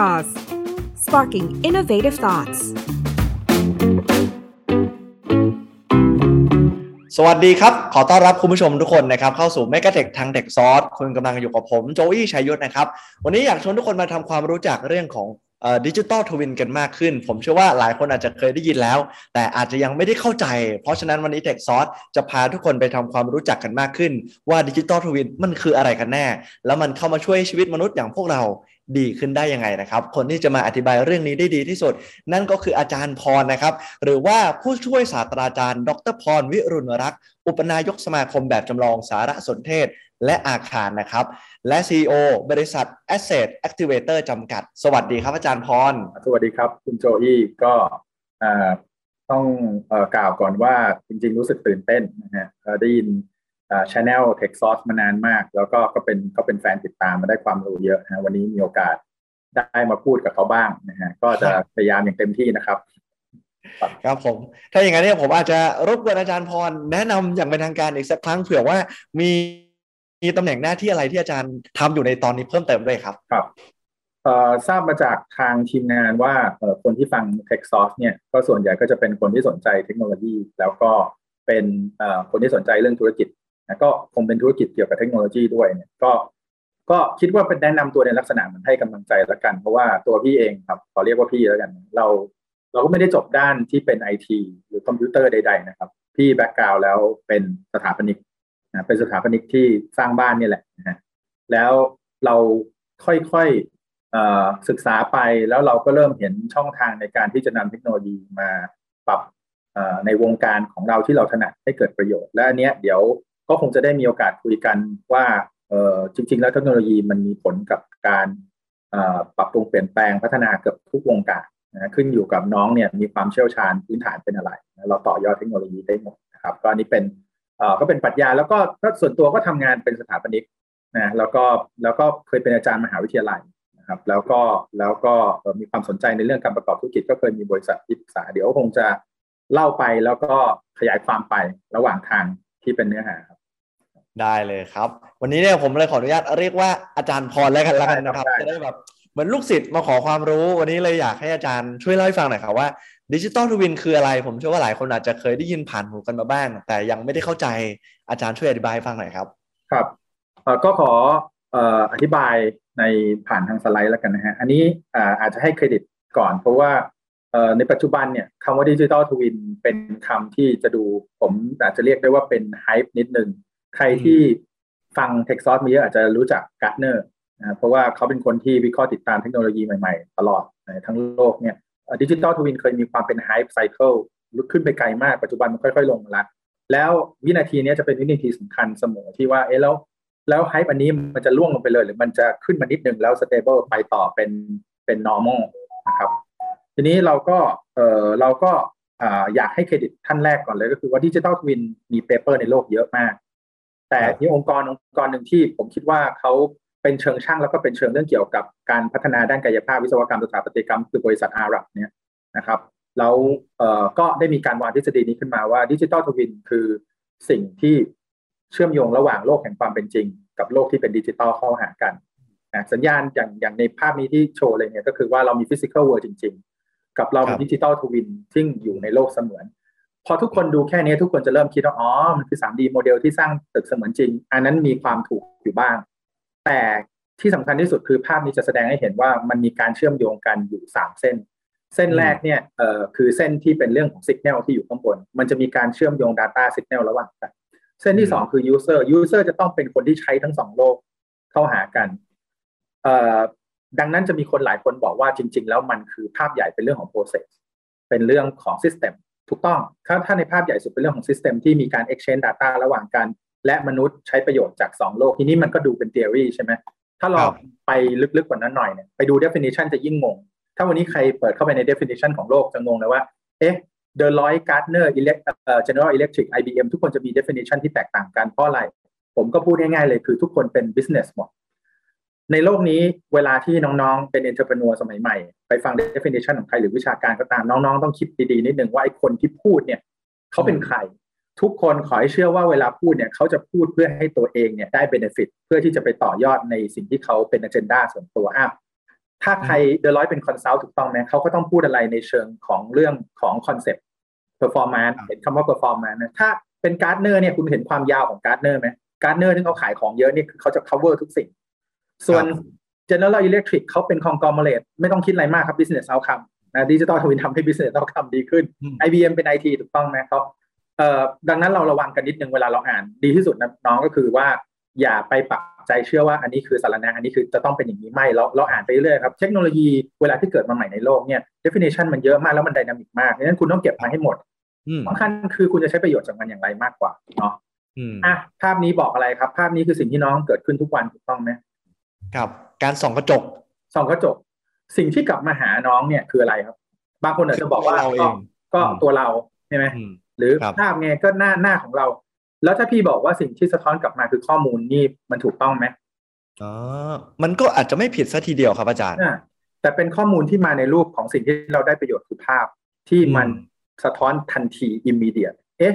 Techsauce sparking innovative thoughts สวัสดีครับ ขอต้อนรับคุณผู้ชมทุกคนนะครับ เข้าสู่ m e g a t e c h ทาง Techsauce คุณกำลังอยู่กับผมโจอี้ชัยยศนะครับ วันนี้อยากชวนทุกคนมาทำความรู้จักเรื่องของ digital twin กันมากขึ้น ผมเชื่อว่าหลายคนอาจจะเคยได้ยินแล้ว แต่อาจจะยังไม่ได้เข้าใจ เพราะฉะนั้นวันนี้ Techsauce จะพาทุกคนไปทำความรู้จักกันมากขึ้น ว่า digital twin มันคืออะไรกันแน่ แล้วมันเข้ามาช่วยชีวิตมนุษย์อย่างพวกเรา ดีขึ้นได้ยังไงนะครับ คนที่จะมาอธิบายเรื่องนี้ได้ดีที่สุด นั่นก็คืออาจารย์พรนะครับ หรือว่าผู้ช่วยศาสตราจารย์ ดรพรวิรุณรักษ์อุปนายกสมาคมแบบจำลองสารสนเทศ และอาคารนะครับ และ CEO บริษัท Asset Activator จำกัด สวัสดีครับอาจารย์พร สวัสดีครับคุณโจอี้ก็ต้องกล่าวก่อนว่าจริงๆรู้สึกตื่นเต้นนะฮะได้ยิน ช anel Tech Source มานานมาก แล้วก็ก็เป็นก็เป็นแฟนติดตามมาได้ความรู้เยอะนะวันนี้มีโอกาสได้มาพูดกับเขาบ้างนะฮะก็จะพยายามอย่างเต็มที่นะครับ ครับผม ถ้าอย่างนั้นเนี่ยผมอาจจะรบกวนอาจารย์พร แนะนำอย่างเป็นทางการอีกสักครั้งเผื่อว่ามีมีตำแหน่งหน้าที่อะไรที่อาจารย์ทำอยู่ในตอนนี้เพิ่มเติมด้วยครับครับทราบมาจากทางทีมงานว่าคนที่ฟัง Tech Source เนี่ยก็ส่วนใหญ่ก็จะเป็นคนที่สนใจเทคโนโลยี แล้วก็เป็นคนที่สนใจเรื่องธุรกิจ ก็คงเป็นธุรกิจเกี่ยวกับเทคโนโลยีด้วยเนี่ยก็ก็คิดว่าเป็นแนะนำตัวในลักษณะเหมือนให้กำลังใจแล้วกัน เพราะว่าตัวพี่เองครับขอเรียกว่าพี่แล้วกัน เรา เราก็ไม่ได้จบด้านที่เป็นไอทีหรือคอมพิวเตอร์ใด ๆ นะครับ พี่แบ็กกราวแล้วเป็นสถาปนิกนะเป็นสถาปนิกที่สร้างบ้านนี่แหละนะฮะแล้วเราค่อยๆศึกษาไปแล้วเราก็เริ่มเห็นช่องทางในการที่จะนำเทคโนโลยีมาปรับในวงการของเราที่เราถนัดให้เกิดประโยชน์ และอันเนี้ยเดี๋ยว ก็คงจะได้มีโอกาสคุยกันว่าเออจริง ๆ แล้วเทคโนโลยีมันมีผลกับการปรับปรุงเปลี่ยนแปลงพัฒนาเกือบทุกวงการนะขึ้นอยู่กับน้องเนี่ยมีความเชี่ยวชาญพื้นฐานเป็นอะไรเราต่อยอดเทคโนโลยีได้หมดนะครับก็อันนี้เป็นก็เป็นปรัชญาแล้วก็ส่วนตัวก็ทำงานเป็นสถาปนิกนะแล้วก็แล้วก็เคยเป็นอาจารย์มหาวิทยาลัยนะครับ แล้วก็แล้วก็มีความสนใจในเรื่องการประกอบธุรกิจ ก็เคยมีบริษัทที่ปรึกษาเดี๋ยวคงจะเล่าไปแล้วก็ขยายความไประหว่างทางที่เป็นเนื้อหาครับ ได้เลยครับ วันนี้เนี่ยผมเลยขออนุญาตเรียกว่าอาจารย์พรแล้วกันแล้วกันนะครับจะได้แบบเหมือนลูกศิษย์มาขอความรู้ วันนี้เลยอยากให้อาจารย์ช่วยเล่าให้ฟังหน่อยครับว่าดิจิตอลทวินคืออะไร ผมเชื่อว่าหลายคนอาจจะเคยได้ยินผ่านหูกันมาบ้าง แต่ยังไม่ได้เข้าใจอาจารย์ช่วยอธิบายให้ฟังหน่อยครับ ครับก็ขออธิบายในผ่านทางสไลด์แล้วกันนะฮะอันนี้อาจจะให้เครดิตก่อน เพราะว่าในปัจจุบันเนี่ยคำว่า digital twin เป็นคำที่จะดูผมอาจจะเรียกได้ว่าเป็น hype นิดนึง ใครที่ฟัง Techsauce มาเยอะอาจจะรู้จัก Gartner นะเพราะว่าเขาเป็นคนที่วิเคราะห์ติดตามเทคโนโลยีใหม่ๆ ตลอดทั้งโลกเนี่ย digital twin เคยมีความเป็น hype cycle ลุกขึ้นไปไกลมากปัจจุบันมันค่อยๆ ลงมาแล้วแล้ววินาทีนี้จะเป็นวินาทีสำคัญเสมอที่ว่าเอ๊ะแล้วแล้ว hype อันนี้มันจะร่วงลงไปเลย หรือมันจะขึ้นมานิดนึงแล้ว stable ไปต่อเป็นเป็น normal นะครับทีนี้เราก็เออเราก็อยากให้เครดิตท่านแรกก่อนเลยก็คือว่า digital twin มี paper ในโลกเยอะมาก แต่ที่องค์กรองค์กรหนึ่งที่ผมคิดว่าเขาเป็นเชิงช่างแล้วก็เป็นเชิงเรื่องเกี่ยวกับการพัฒนาด้านกายภาพวิศวกรรมสถาปัตยกรรมคือบริษัท Arup เนี่ยนะครับแล้วก็ได้มีการวางทฤษฎีนี้ขึ้นมาว่า digital twin คือสิ่งที่เชื่อมโยงระหว่างโลกแห่งความเป็นจริง กับโลกที่เป็นดิจิตอลเข้าหากันนะสัญญาณอย่างอย่างในภาพนี้ที่โชว์เลยเนี่ยก็คือว่าเรามี physical world ริง ๆ กับเรามี digital twin ซึ่งอยู่ในโลกเสมือน พอทุกคนดูแค่นี้ทุกคนจะเริ่มคิดว่าอ๋อมันคือ 3D โมเดลที่สร้างตึกเสมือนจริง อันนั้นมีความถูกอยู่บ้าง แต่ที่สำคัญที่สุดคือภาพนี้จะแสดงให้เห็นว่ามันมีการเชื่อมโยงกันอยู่ 3 เส้น เส้นแรกเนี่ยเอ่อคือเส้นที่เป็นเรื่องของสัญญาณที่อยู่ข้างบน มันจะมีการเชื่อมโยง Data Signal ระหว่างกันเส้นที่ 2 คือ User User จะต้องเป็นคนที่ใช้ทั้งสองโลกเข้าหากันเอ่อดังนั้นจะมีคนหลายคนบอกว่าจริง ๆ แล้วมันคือภาพใหญ่เป็นเรื่องของ process เป็นเรื่องของ system ถูกต้องถ้าถ้าในภาพใหญ่สุดเป็นเรื่องของ System ที่มีการ exchange data ระหว่างกัน และมนุษย์ใช้ประโยชน์จาก 2 โลก ทีนี้มันก็ดูเป็น theory ใช่ไหมถ้าเราไปลึกๆกว่านั้นหน่อยเนี่ยไปดู definition จะยิ่งงง ถ้าวันนี้ใครเปิดเข้าไปใน definition ของโลกจะงงเลยว่าเอ๊ะ The Lloyd Gartner Elect General Electric IBM ทุกคนจะมี definition ที่แตกต่างกันเพราะอะไร ผมก็พูดง่ายๆเลยคือทุกคนเป็น business หมด ในโลกนี้เวลาที่น้องๆ เป็น entrepreneur สมัยใหม่ ไปฟัง definition ของใครหรือวิชาการก็ตามน้องๆ ต้องคิดดีๆ นิดนึงว่าไอ้คนที่พูดเนี่ยเขาเป็นใคร ทุกคนขอให้เชื่อว่าเวลาพูดเนี่ยเขาจะพูดเพื่อให้ตัวเองเนี่ยได้ benefit เพื่อที่จะไปต่อยอดในสิ่งที่เขาเป็น agenda ส่วนตัวอะถ้าใคร Deloitte เป็น consult ถูกต้องไหมเขาก็ต้องพูดอะไรในเชิงของเรื่องของคอนเซ็ปต์ performance เห็นคำว่า performance นะถ้าเป็น Gartner เนี่ยคุณเห็นความยาวของ Gartner ไหม Gartner ที่เขาขายของเยอะนี่เขาจะ cover ทุกสิ่ง ส่วน General Electric เขาเป็น conglomerate ไม่ต้องคิดอะไรมากครับ business outcome นะ digital twin ทำให้ business outcome ดีขึ้น IBM เป็น IT ถูกต้องไหมครับเอ่อดังนั้นเราระวังกันนิดนึงเวลาเราอ่าน ดีที่สุดนะน้องก็คือว่า อย่าไปปักใจเชื่อว่าอันนี้คือสารณะอันนี้คือจะต้องเป็นอย่างนี้ไม่เราเราอ่านไปเรื่อยครับเทคโนโลยีเวลาที่เกิดมาใหม่ในโลกเนี่ย definition มันเยอะมากแล้วมัน dynamic มากดังนั้นคุณต้องเก็บมาให้หมดสำคัญคือคุณจะใช้ประโยชน์จากมันอย่างไรมากกว่าเนาะอะภาพนี้บอกอะไรครับ ภาพนี้คือสิ่งที่น้องเกิดขึ้นทุกวันถูกต้องไหม ครับการส่องกระจกส่องกระจก สิ่งที่กลับมาหาน้องเนี่ยคืออะไรครับ บางคนอาจจะบอกว่าก็ตัวเราใช่ไหมหรือภาพไงก็หน้าหน้าของเรา แล้วถ้าพี่บอกว่าสิ่งที่สะท้อนกลับมาคือข้อมูลนี่มันถูกต้องไหมอ๋อมันก็อาจจะไม่ผิดซะทีเดียวครับอาจารย์แต่เป็นข้อมูลที่มาในรูปของสิ่งที่เราได้ประโยชน์คือภาพที่มันสะท้อนทันที immediate เอ๊ะ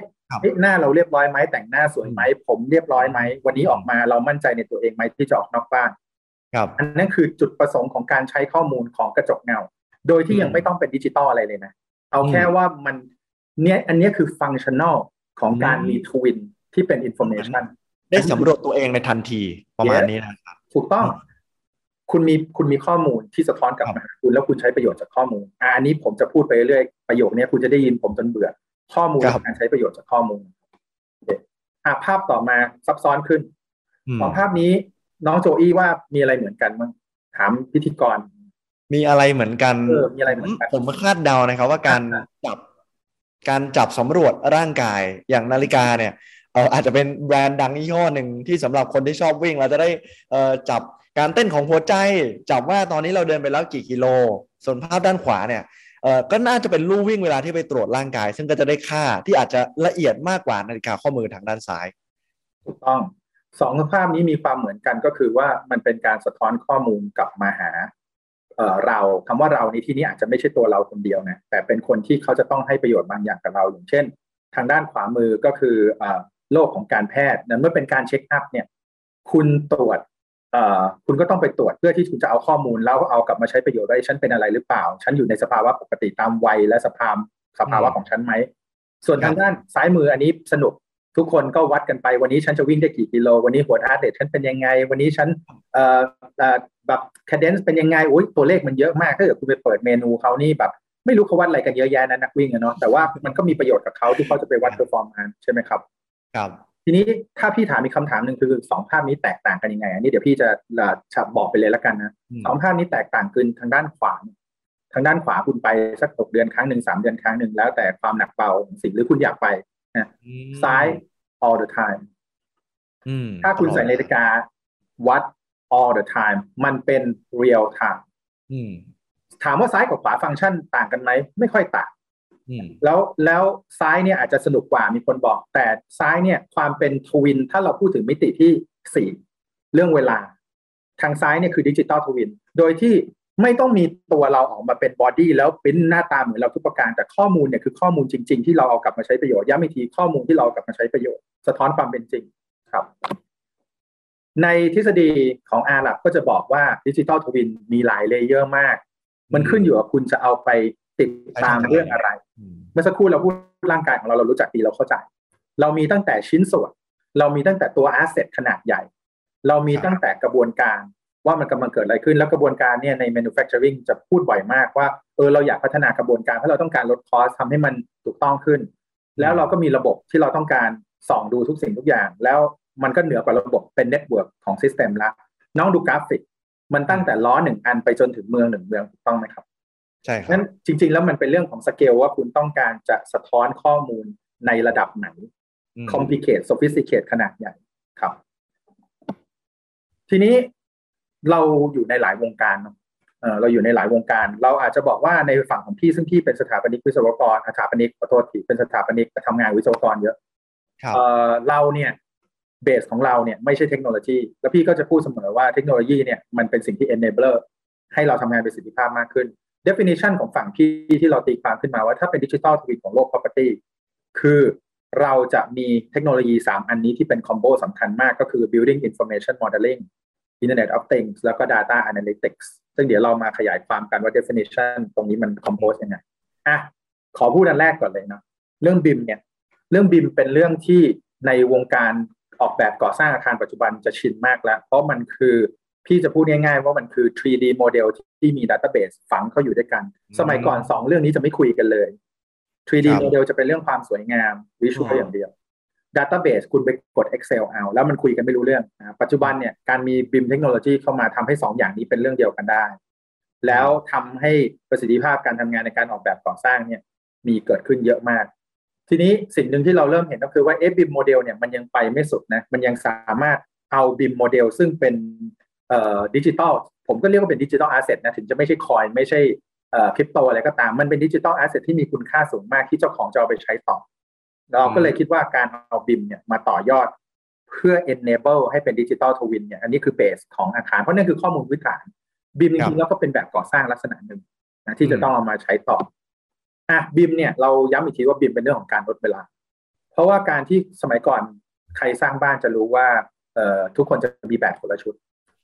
หน้าเราเรียบร้อยไหมแต่งหน้าสวยไหมผมเรียบร้อยไหมวันนี้ออกมาเรามั่นใจในตัวเองไหมที่จะออกนอกบ้านครับ อันนั้นคือจุดประสงค์ของการใช้ข้อมูลของกระจกเงา โดยที่ยังไม่ต้องเป็นดิจิตอลอะไรเลยนะ เอาแค่ว่ามันเนี้ยอันนี้คือ functional ของการมี twin ที่เป็น information ได้สำรวจตัวเองในทันทีประมาณนี้นะครับถูกต้อง คุณมีคุณมีข้อมูลที่สะท้อนกลับมาคุณแล้วคุณใช้ประโยชน์จากข้อมูลอ่าอันนี้ผมจะพูดไปเรื่อยประโยคนี้คุณจะได้ยินผมจนเบื่อ ข้อมูลการใช้ประโยชน์จากข้อมูลอ่าภาพต่อมาซับซ้อนขึ้นสองภาพนี้ น้องโจอี้ว่ามีอะไรเหมือนกันมั้งถามพิธีกร มีอะไรเหมือนกันเออมีอะไรเหมือนกันผมคาดเดานะครับ ว่าการจับการจับสำรวจร่างกายอย่างนาฬิกาเนี่ยเอออาจจะเป็นแบรนด์ดังยี่ห้อหนึ่งที่สำหรับคนที่ชอบวิ่ง เราจะได้เออจับการเต้นของหัวใจ จับว่าตอนนี้เราเดินไปแล้วกี่กิโล ส่วนภาพด้านขวาเนี่ยเออก็น่าจะเป็นลู่วิ่งเวลาที่ไปตรวจร่างกาย ซึ่งก็จะได้ค่าที่อาจจะละเอียดมากกว่านาฬิกาข้อมือทางด้านซ้าย ถูกต้อง สองภาพนี้มีความเหมือนกันก็คือว่ามันเป็นการสะท้อนข้อมูลกลับมาหาเราคำว่าเราในที่นี้อาจจะไม่ใช่ตัวเราคนเดียวนะแต่เป็นคนที่เขาจะต้องให้ประโยชน์บางอย่างกับเราอย่างเช่น ทางด้านขวามือก็คือโลกของการแพทย์นั้นเมื่อเป็นการเช็คอัพเนี่ยคุณตรวจคุณก็ต้องไปตรวจเพื่อที่คุณจะเอาข้อมูลแล้วเอากลับมาใช้ประโยชน์ได้ฉันเป็นอะไรหรือเปล่า ฉันอยู่ในสภาวะปกติตามวัยและสภาพสภาวะของฉันไหมส่วนทางด้านซ้ายมืออันนี้สนุก ทุกคนก็วัดกันไปวันนี้ฉันจะวิ่งได้กี่กิโล วันนี้หัว heart rate ฉันเป็นยังไง วันนี้ฉันเอ่อแบบ cadence เป็นยังไงโอ้ยตัวเลขมันเยอะมากถ้าเกิดคุณไปเปิดเมนูเขานี่แบบ ไม่รู้เขาวัดอะไรกันเยอะแยะนะนักวิ่งอะเนาะแต่ว่ามันก็มีประโยชน์กับเขาที่เขาจะไปวัด performance ใช่ไหมครับครับ ทีนี้ถ้าพี่ถามมีคำถามหนึ่งคือสองภาพนี้แตกต่างกันยังไงอันนี้เดี๋ยวพี่จะจะบอกไปเลยแล้วกันนะสองภาพนี้แตกต่างกันทางด้านขวาทางด้านขวาคุณไปสักหกเดือนครั้งหนึ่งสามเดือนครั้งหนึ่งแล้วแต่ความหนักเบาสิ่งหรือคุณอยากไปนะ ซ้าย all the time ถ้าคุณใส่นาฬิกาวัด all the time มันเป็น real time ถามว่าซ้ายกับขวาฟังก์ชันต่างกันไหม ไม่ค่อยต่างแล้วแล้วซ้ายเนี่ยอาจจะสนุกกว่ามีคนบอก แต่ซ้ายเนี่ยความเป็นทวิน ถ้าเราพูดถึงมิติที่สี่เรื่องเวลา ทางซ้ายเนี่ยคือ digital twin โดยที่ ไม่ต้องมีตัวเราออกมาเป็น body แล้วเป็นหน้าตาเหมือนเราทุกประการแต่ข้อมูลเนี่ยคือข้อมูลจริง ๆ ที่เราเอากลับมาใช้ประโยชน์ย้ำอีกทีข้อมูลที่เรากลับมาใช้ประโยชน์สะท้อนความเป็นจริงครับ ในทฤษฎีของอาหรับก็จะบอกว่า digital twin มีหลาย layer มาก มันขึ้นอยู่กับคุณจะเอาไปติดตามเรื่องอะไร เมื่อสักครู่เราพูดร่างกายของเราเรารู้จักดีเราเข้าใจ เรามีตั้งแต่ชิ้นส่วน เรามีตั้งแต่ตัว asset ขนาดใหญ่ เรามีตั้งแต่กระบวนการ ว่ามันกำลังเกิดอะไรขึ้น แล้วกระบวนการเนี่ยใน manufacturing จะพูดบ่อยมากว่าเออเราอยากพัฒนากระบวนการเพราะเราต้องการลด cost ทำให้มันถูกต้องขึ้น แล้วเราก็มีระบบที่เราต้องการส่องดูทุกสิ่งทุกอย่าง แล้วมันก็เหนือกว่าระบบเป็น network ของ system ละน้องดูกราฟิก มันตั้งแต่ล้อหนึ่งอันไปจนถึงเมืองหนึ่งเมืองถูกต้องไหมครับใช่ครับนั้นจริง ๆ แล้วมันเป็นเรื่องของสเกลว่าคุณต้องการจะสะท้อนข้อมูลในระดับไหน complicate sophisticate ขนาดใหญ่ครับ ทีนี้ เราอยู่ในหลายวงการเนาะเราอยู่ในหลายวงการ เราอาจจะบอกว่าในฝั่งของพี่ซึ่งพี่เป็นสถาปนิกวิศวกรสถาปนิกขอโทษทีเป็นสถาปนิกแต่ทำงานวิศวกรเยอะเราเนี่ยเบสของเราเนี่ยไม่ใช่เทคโนโลยี แล้วพี่ก็จะพูดเสมอว่าเทคโนโลยีเนี่ยมันเป็นสิ่งที่ enabler ให้เราทำงานประสิทธิภาพมากขึ้น definition ของฝั่งพี่ที่เราตีความขึ้นมาว่าถ้าเป็น digital twin ของโลก property คือเราจะมีเทคโนโลยี 3 อันนี้ที่เป็น combo สำคัญมากก็คือ building information modeling Internet of Things แล้วก็ Data Analytics ซึ่งเดี๋ยวเรามาขยายความกันว่า definition ตรงนี้มัน compose ยังไงอะขอพูดอันแรกก่อนเลยเนาะเรื่อง BIM เนี่ย เรื่อง BIM เป็นเรื่องที่ในวงการออกแบบก่อสร้างอาคารปัจจุบันจะชินมากแล้ว เพราะมันคือพี่จะพูดง่ายๆว่ามันคือ 3D โมเดลที่มี Database ฝังเข้าอยู่ด้วยกัน สมัยก่อนสองเรื่องนี้จะไม่คุยกันเลย 3D โมเดลจะเป็นเรื่องความสวยงาม visual อย่างเดียว Database คุณไปกด Excel เอา แล้วมันคุยกันไม่รู้เรื่องนะปัจจุบันเนี่ยการมี BIM เทคโนโลยีเข้ามาทำให้สองอย่างนี้เป็นเรื่องเดียวกันได้ แล้วทำให้ประสิทธิภาพการทำงานในการออกแบบก่อสร้างเนี่ยมีเกิดขึ้นเยอะมาก ทีนี้สิ่งหนึ่งที่เราเริ่มเห็นก็คือว่าเอฟ BIM model เนี่ยมันยังไปไม่สุดนะมันยังสามารถเอา BIM model ซึ่งเป็นเอ่อดิจิตอลผมก็เรียกว่าเป็น digital asset นะถึงจะไม่ใช่ coin ไม่ใช่เอ่อคริปโตอะไรก็ตามมันเป็น digital asset ที่มีคุณค่าสูงมากที่เจ้าของจะเอาไปใช้ต่อ เราก็เลยคิดว่าการเอา BIM เนี่ยมาต่อยอดเพื่อ enable ให้เป็น digital twin เนี่ยอันนี้คือ base ของอาคาร เพราะนั่นคือข้อมูลพื้นฐาน BIM จริงๆแล้วก็เป็นแบบก่อสร้างลักษณะหนึ่งนะที่จะต้องเอามาใช้ต่ออะ BIM เนี่ยเราย้ำอีกทีว่า BIM เป็นเรื่องของการลดเวลา เพราะว่าการที่สมัยก่อนใครสร้างบ้านจะรู้ว่าเอ่อทุกคนจะมีแบบคนละชุด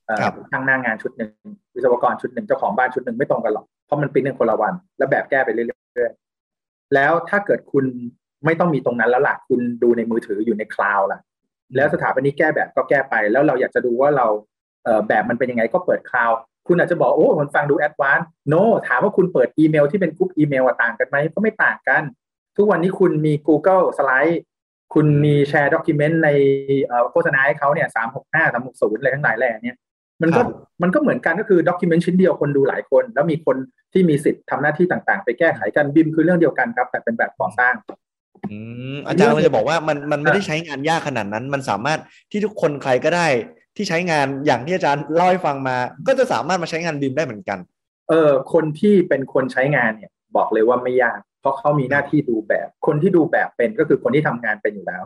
เอ่อช่างหน้างานชุดหนึ่งวิศวกรชุดหนึ่งเจ้าของบ้านชุดหนึ่งไม่ตรงกันหรอกเพราะมันเป็นเรื่องคนละวัน แล้วแบบแก้ไปเรื่อยๆแล้วถ้าเกิดคุณ ไม่ต้องมีตรงนั้นแล้วล่ะคุณดูในมือถืออยู่ใน cloud ล่ะ แล้วสถาปนิกแก้แบบก็แก้ไป แล้วเราอยากจะดูว่าเราเอ่อแบบมันเป็นยังไงก็เปิด cloud คุณอาจจะบอกโอ้มันฟังดู advance โนถามว่าคุณเปิดอีเมลที่เป็น group email ต่างกันไหมก็ไม่ต่างกัน ทุกวันนี้คุณมี Google สไลด์คุณมีแชร์ด็อกิเมนต์ในโฆษณาให้เขาเนี่ยสามหกห้าสามหกศูนย์อะไรทั้งหลายแหล่เนี่ยมันก็มันก็เหมือนกันก็คือด็อกิเมนต์ชิ้นเดียวคนดูหลายคน แล้วมีคนที่มีสิทธิ์ทำหน้าที่ต่างๆ ไปแก้ไขกันบิมคือเรื่องเดียวกันครับ แต่เป็นแบบก่อสร้าง อืมอาจารย์เราจะบอกว่ามันมันไม่ได้ใช้งานยากขนาดนั้น มันสามารถที่ทุกคนใครก็ได้ที่ใช้งานอย่างที่อาจารย์เล่าให้ฟังมา ก็จะสามารถมาใช้งานบิมได้เหมือนกัน เออคนที่เป็นคนใช้งานเนี่ยบอกเลยว่าไม่ยาก เพราะเขามีหน้าที่ดูแบบ คนที่ดูแบบเป็นก็คือคนที่ทำงานเป็นอยู่แล้ว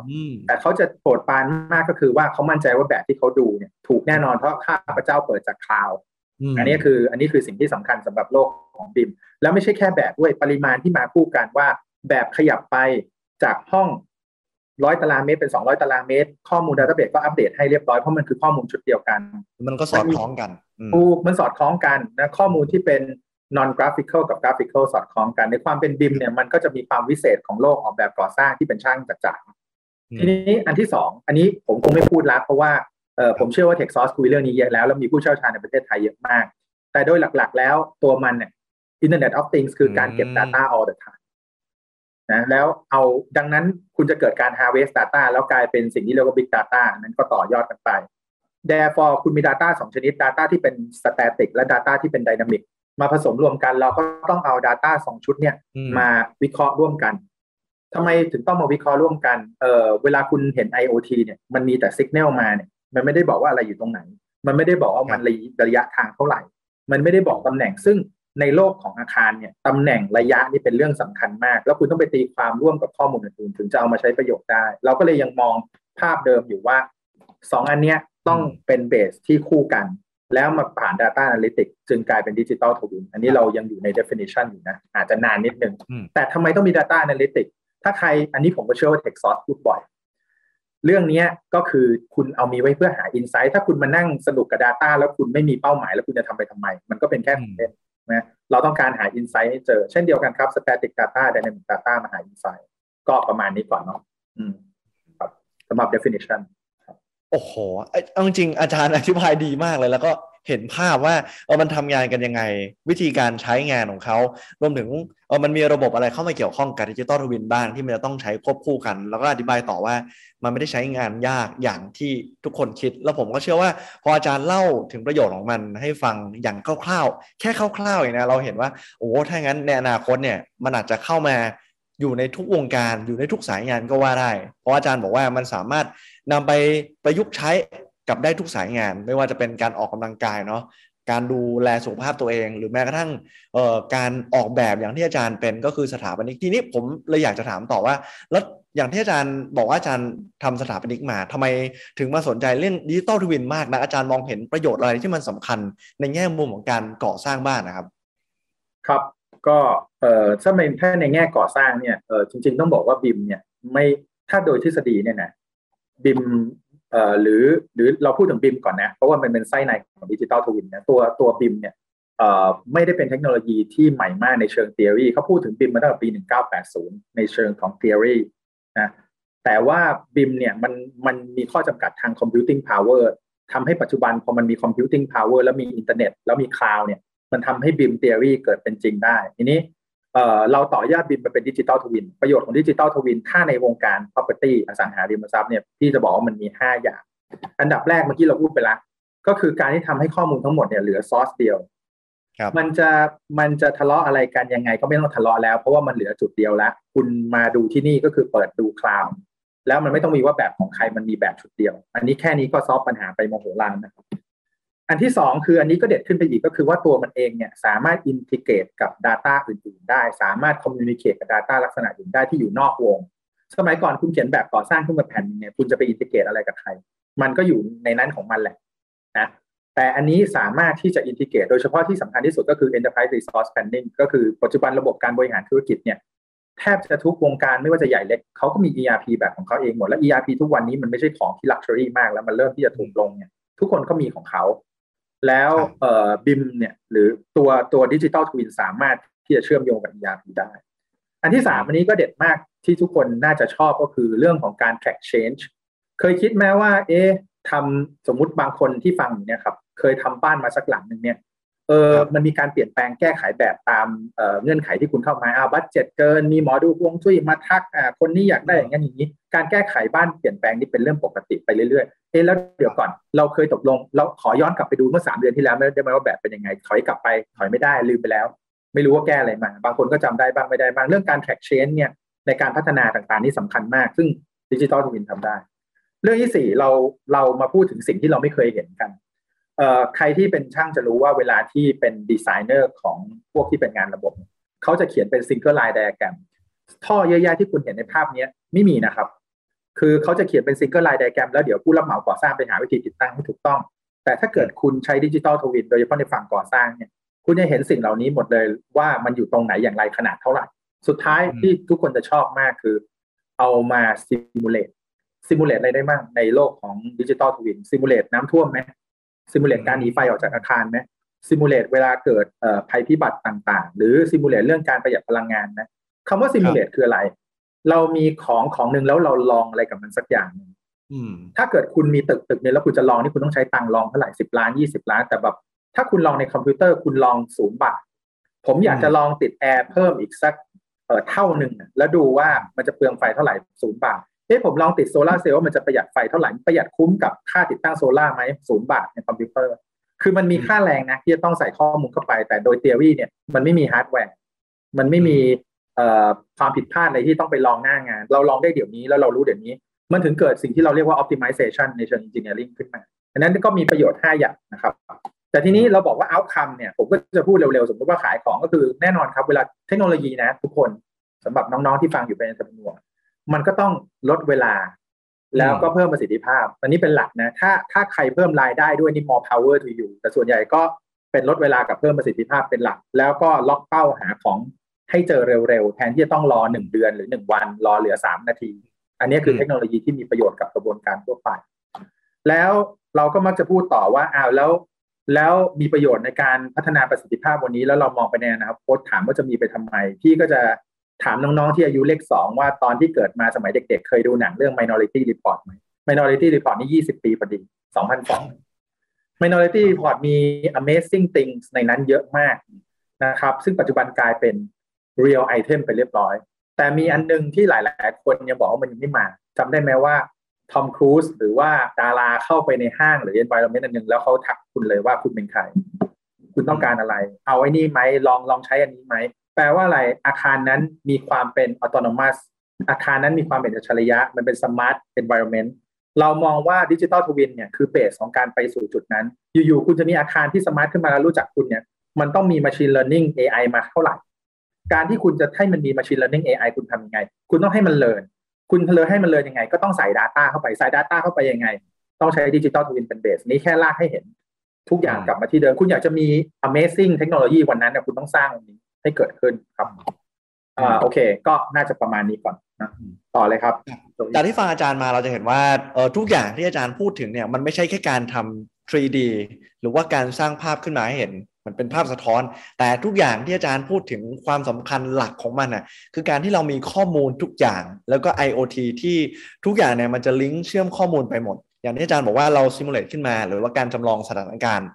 แต่เขาจะโปรดปรานมากก็คือว่าเขามั่นใจว่าแบบที่เขาดูเนี่ยถูกแน่นอนเพราะข้าพเจ้าเปิดจาก cloud อันนี้คืออันนี้คือสิ่งที่สำคัญสำหรับโลกของ BIM แล้วไม่ใช่แค่แบบด้วยปริมาณที่มาคู่กันว่า แบบขยับไป จากห้องร้อยตารางเมตรเป็นสองร้อยตารางเมตร ข้อมูล database ก็อัปเดตให้เรียบร้อยเพราะมันคือข้อมูลชุดเดียวกัน มันก็สอดคล้องกันถูกมันสอดคล้องกันนะข้อมูลที่เป็น non graphical กับ graphical สอดคล้องกันในความเป็นบิมเนี่ยมันก็จะมีความวิเศษของโลกออกแบบก่อสร้างที่เป็นช่างจักรทีนี้อันที่สองอันนี้ผมคงไม่พูดแล้วเพราะว่าเออผมเชื่อว่า Tech Source คุยเรื่องนี้เยอะแล้วแล้วมีผู้เชี่ยวชาญในประเทศไทยเยอะมาก แต่โดยหลักๆ แล้วตัวมันเนี่ย Internet of Things คือการเก็บ Data all the time นะแล้วเอาดังนั้นคุณจะเกิดการ harvest data แล้วกลายเป็นสิ่งที่เรียกว่า big data นั้นก็ต่อยอดกันไป therefore คุณมี data สองชนิด data ที่เป็น static และ data ที่เป็น dynamic มาผสมรวมกันเราก็ต้องเอา data สองชุดเนี่ยมาวิเคราะห์ร่วมกันทำไมถึงต้องมาวิเคราะห์ร่วมกันเออเวลาคุณเห็น IoT เนี่ยมันมีแต่ signal มาเนี่ยมันไม่ได้บอกว่าอะไรอยู่ตรงไหน มันไม่ได้บอกว่ามันระยะทางเท่าไหร่ มันไม่ได้บอกตำแหน่งซึ่ง ในโลกของอาคารเนี่ยตำแหน่งระยะนี่เป็นเรื่องสำคัญมาก แล้วคุณต้องไปตีความร่วมกับข้อมูลอื่นๆถึงจะเอามาใช้ประโยชน์ได้ เราก็เลยยังมองภาพเดิมอยู่ว่าสองอันเนี้ยต้องเป็นเบสที่คู่กัน แล้วมาผ่าน Data Analytics จึงกลายเป็นดิจิ t a ลทวินอันนี้เรายังอยู่ใน definition อยู่นะอาจจะนานนิดนึง แต่ทำไมต้องมี Data Analytics ถ้าใครอันนี้ผมก็เชื่อว่า Tech Source พูดบ่อย เรื่องนี้ก็คือคุณเอามีไว้เพื่อหา Insight ถ้าคุณมานั่งสนุกกับ Data แล้วคุณไม่มีเป้าหมายแล้วคุณจะทำไปทำไม มันก็เป็นแค่ของเล่น นะเราต้องการหาอินไซต์ให้เจอ เช่นเดียวกันครับ Static Data Dynamic Data มาหาอินไซต์ก็ประมาณนี้ก่อนเนาะครับสำหรับ definition โอ้โหเอาจริงอาจารย์อธิบายดีมากเลยแล้วก็ เห็นภาพว่าเออมันทำงานกันยังไง วิธีการใช้งานของเขารวมถึงเออมันมีระบบอะไรเข้ามาเกี่ยวข้องกับ digital twin บ้างที่มันจะต้องใช้ควบคู่กัน แล้วก็อธิบายต่อว่ามันไม่ได้ใช้งานยากอย่างที่ทุกคนคิด แล้วผมก็เชื่อว่า พออาจารย์เล่าถึงประโยชน์ของมันให้ฟังอย่างคร่าวๆ แค่คร่าวๆเองนะเราเห็นว่าโอ้ถ้างั้นในอนาคตเนี่ยมันอาจจะเข้ามาอยู่ในทุกวงการอยู่ในทุกสายงานก็ว่าได้ เพราะอาจารย์บอกว่ามันสามารถนำไปประยุกต์ใช้ กับได้ทุกสายงาน ไม่ว่าจะเป็นการออกกำลังกายเนาะการดูแลสุขภาพตัวเอง หรือแม้กระทั่งการออกแบบอย่างที่อาจารย์เป็นก็คือสถาปนิกทีนี้ผมเลยอยากจะถามต่อว่า แล้วอย่างที่อาจารย์บอกว่าอาจารย์ทำสถาปนิกมาทำไมถึงมาสนใจเรื่องดิจิตอลทวินมากนะอาจารย์มองเห็นประโยชน์อะไรที่มันสำคัญในแง่มุมของการก่อสร้างบ้านนะครับ ครับก็เอ่อถ้าในถ้าในแง่ก่อสร้างเนี่ยเออจริง ๆ ต้องบอกว่า BIM เนี่ยไม่ถ้าโดยทฤษฎีเนี่ยนะ BIM หรือหรือเราพูดถึง BIM ก่อนนะ เพราะว่ามันเป็นไส้ในของ digital twin นะตัวตัว BIM เนี่ยไม่ได้เป็นเทคโนโลยีที่ใหม่มากในเชิง theory เขาพูดถึง BIM มาตั้งแต่ปี 1980 ในเชิงของ theory นะแต่ว่า BIM เนี่ยมันมันมีข้อจำกัดทาง computing power ทำให้ปัจจุบันพอมันมี computing power แล้วมีอินเทอร์เน็ตแล้วมีคลาวด์เนี่ยมันทำให้ BIM theory เกิดเป็นจริงได้ทีนี้ เอ่อเราต่อยอด BIM มาเป็น digital twin ประโยชน์ของ digital twin ถ้าในวงการ property อสังหาริมทรัพย์เนี่ยพี่จะบอกว่ามันมี 5 อย่าง อันดับแรกเมื่อกี้เราพูดไปแล้วก็คือการที่ทำให้ข้อมูลทั้งหมดเนี่ยเหลือซอสเดียวครับมันจะมันจะทะเลาะอะไรกันยังไงก็ไม่ต้องทะเลาะแล้ว เพราะว่ามันเหลือจุดเดียวแล้ว คุณมาดูที่นี่ก็คือเปิดดูคลาวด์แล้วมันไม่ต้องมีว่าแบบของใครมันมีแบบชุดเดียว อันนี้แค่นี้ก็ solve ปัญหาไปมโหฬารนะครับ อันที่สองคืออันนี้ก็เด็ดขึ้นไปอีกก็คือว่าตัวมันเองเนี่ยสามารถ integrate กับ Data อื่นๆ ได้ สามารถ communicate กับ Data ลักษณะอื่นได้ที่อยู่นอกวง สมัยก่อนคุณเขียนแบบก่อสร้างขึ้นมาแผ่นเนี่ยคุณจะไป integrate อะไรกับใคร มันก็อยู่ในนั้นของมันแหละนะแต่อันนี้สามารถที่จะ integrate โดยเฉพาะที่สำคัญที่สุดก็คือ enterprise resource planning ก็คือปัจจุบันระบบการบริหารธุรกิจเนี่ยแทบจะทุกวงการไม่ว่าจะใหญ่เล็กเขาก็มี ERP แบบของเขาเองหมดและ ERP ทุกวันนี้มันไม่ใช่ของที่ luxury มากแล้วมันเริ่มที่จะถูกลงเนี่ยทุกคนก็มีของเขา แล้วเอ่อบิมเนี่ยหรือตัวตัวดิจิ t a ลทวินสามารถที่จะเชื่อมโยงกับ ERP ได้ อันที่สามอันนี้ก็เด็ดมากที่ทุกคนน่าจะชอบก็คือเรื่องของการ track change เคยคิดไหมว่า เอ๊ะทำสมมุติบางคนที่ฟังอยู่เนี่ยครับ เคยทำบ้านมาสักหลังหนึ่งเนี่ย เออมันมีการเปลี่ยนแปลงแก้ไขแบบตามเอ่อเงื่อนไขที่คุณเข้ามาอ้าว budget เกิน มีหมอดูฮวงจุ้ยมาทักอ่าคนนี้อยากได้อย่างนั้นอย่างนี้ การแก้ไขบ้านเปลี่ยนแปลงนี่เป็นเรื่องปกติไปเรื่อยๆเอ๊ะแล้วเดี๋ยวก่อนเราเคยตกลง เราขอย้อนกลับไปดูเมื่อสามเดือนที่แล้วไม่ได้ไหมว่าแบบเป็นยังไง ถอยกลับไปถอยไม่ได้ลืมไปแล้ว ไม่รู้ว่าแก้อะไรมา บางคนก็จำได้บ้างไม่ได้บ้างเรื่องการ track change เนี่ยในการพัฒนาต่างๆนี่สำคัญมาก ซึ่ง digital twin ทำได้ เรื่องที่สี่เราเรามาพูดถึงสิ่งที่เราไม่เคยเห็นกันเอ่อ ใครที่เป็นช่างจะรู้ว่าเวลาที่เป็นดีไซเนอร์ของพวกที่เป็นงานระบบ เขาจะเขียนเป็น single line diagram ท่อเยอะแยะที่คุณเห็นในภาพนี้ไม่มีนะครับ คือเขาจะเขียนเป็น single line diagram แล้วเดี๋ยวผู้รับเหมาก่อสร้างไปหาวิธีติดตั้งให้ถูกต้อง แต่ถ้าเกิดคุณใช้ digital twin โดยเฉพาะในฝั่งก่อสร้างเนี่ยคุณจะเห็นสิ่งเหล่านี้หมดเลยว่ามันอยู่ตรงไหนอย่างไรขนาดเท่าไหร่ สุดท้ายที่ทุกคนจะชอบมากคือ เอามา simulate simulate อะไรได้บ้างในโลกของ digital twin simulate น้ำท่วมไหม simulate การหนีไฟออกจากอาคารไหม simulate เวลาเกิดภัยพิบัติต่างๆ หรือ simulate เรื่องการประหยัดพลังงานนะคำว่า simulate คืออะไร เรามีของของหนึ่งแล้วเราลองอะไรกับมันสักอย่างหนึ่งถ้าเกิดคุณมีตึกตึกเนี่ยแล้วคุณจะลองนี่คุณต้องใช้ตังค์ลองเท่าไหร่สิบล้านยี่สิบล้าน แต่แบบถ้าคุณลองในคอมพิวเตอร์คุณลองศูนย์บาท ผมอยากจะลองติดแอร์เพิ่มอีกสักเอ่อเท่าหนึ่งแล้วดูว่ามันจะเปลืองไฟเท่าไหร่ศูนย์บาท เอ๊ะผมลองติดโซลาเซลล์ว่ามันจะประหยัดไฟเท่าไหร่ประหยัดคุ้มกับค่าติดตั้งโซลาไหมศูนย์บาทในคอมพิวเตอร์ คือมันมีค่าแรงนะที่จะต้องใส่ข้อมูลเข้าไป แต่โดย theory เนี่ยมันไม่มีฮาร์ดแวร์มันไม่มีความผิดพลาดอะไรที่ต้องไปลองหน้างาน เราลองได้เดี๋ยวนี้แล้วเรารู้เดี๋ยวนี้ มันถึงเกิดสิ่งที่เราเรียกว่า optimization ในเชิง engineering ขึ้นมาอันนั้นก็มีประโยชน์ 5 อย่างนะครับ แต่ทีนี้เราบอกว่า outcome เนี่ยผมก็จะพูดเร็วๆ สมมติว่าขายของก็คือแน่นอนครับ เวลาเทคโนโลยีนะทุกคนสำหรับน้องๆที่ฟังอยู่เป็นจำนวน มันก็ต้องลดเวลา แล้วก็เพิ่มประสิทธิภาพ อันนี้เป็นหลักนะ ถ้าถ้าใครเพิ่มรายได้ด้วยนี่ more power to you แต่ส่วนใหญ่ก็เป็นลดเวลากับเพิ่มประสิทธิภาพเป็นหลัก แล้วก็ล็อกเป้าหาของให้เจอเร็วๆ แทนที่จะต้องรอหนึ่งเดือนหรือหนึ่งวัน รอเหลือสามนาที อันนี้คือเทคโนโลยีที่มีประโยชน์กับกระบวนการทั่วไป แล้วเราก็มักจะพูดต่อว่าอ้าวแล้ว แล้วมีประโยชน์ในการพัฒนาประสิทธิภาพวันนี้ แล้วเรามองไปในอนาคตถามว่าจะมีไปทำไมพี่ก็จะ ถามน้องๆที่อายุเลขสองว่าตอนที่เกิดมาสมัยเด็กๆ เคยดูหนังเรื่อง Minority Report ไหม Minority Report นี่20ปีพอดี2002 Minority Report มี amazing things ในนั้นเยอะมากนะครับ ซึ่งปัจจุบันกลายเป็น real item ไปเรียบร้อย แต่มีอันนึงที่หลายๆ คนยังบอกว่ามันยังไม่มาจำได้ไหมว่าทอมครูซหรือว่าดาราเข้าไปในห้างหรือ environment อันหนึ่งแล้วเขาทักคุณเลยว่าคุณเป็นใคร คุณต้องการอะไร เอาไอ้นี่ไหมลองลองใช้อันนี้ไหม แปลว่าอะไรอาคารนั้นมีความเป็น autonomous อาคารนั้นมีความเป็นอัจฉริยะ มันเป็น smart environment เรามองว่าดิจิ t a ลทวินเนี่ยคือเบสของการไปสู่จุดนั้น อยู่ๆคุณจะมีอาคารที่ smart ขึ้นมาแล้วรู้จักคุณเนี่ยมันต้องมี machine learning AI มาเท่าไหร่ การที่คุณจะให้มันมี machine learning AI คุณทำยังไง คุณต้องให้มันเลินคุณเลยให้มันเลยยังไง ก็ต้องใส่ Data เข้าไปใส่ Data เข้าไปยังไง ต้องใช้ดิจิ t a ลทวินเป็นเบสนี้แค่ลากให้เห็น ทุกอย่างกลับมาที่เดิม คุณอยากจะมี amazing เทคโนโลยีวันนั้นเนี่ยคุณต้องสร้างอันนี้ ให้เกิดขึ้นครับอ่าโอเค ก็น่าจะประมาณนี้ก่อนนะต่อเลยครับ จากที่ฟังอาจารย์มาเราจะเห็นว่าเออทุกอย่างที่อาจารย์พูดถึงเนี่ยมันไม่ใช่แค่การทำ 3D หรือว่าการสร้างภาพขึ้นมาให้เห็นมันเป็นภาพสะท้อน แต่ทุกอย่างที่อาจารย์พูดถึงความสำคัญหลักของมันอะคือการที่เรามีข้อมูลทุกอย่าง แล้วก็ IoT ที่ทุกอย่างเนี่ยมันจะลิงก์เชื่อมข้อมูลไปหมด อย่างที่อาจารย์บอกว่าเราซิมูเลตขึ้นมา หรือว่าการจำลองสถานการณ์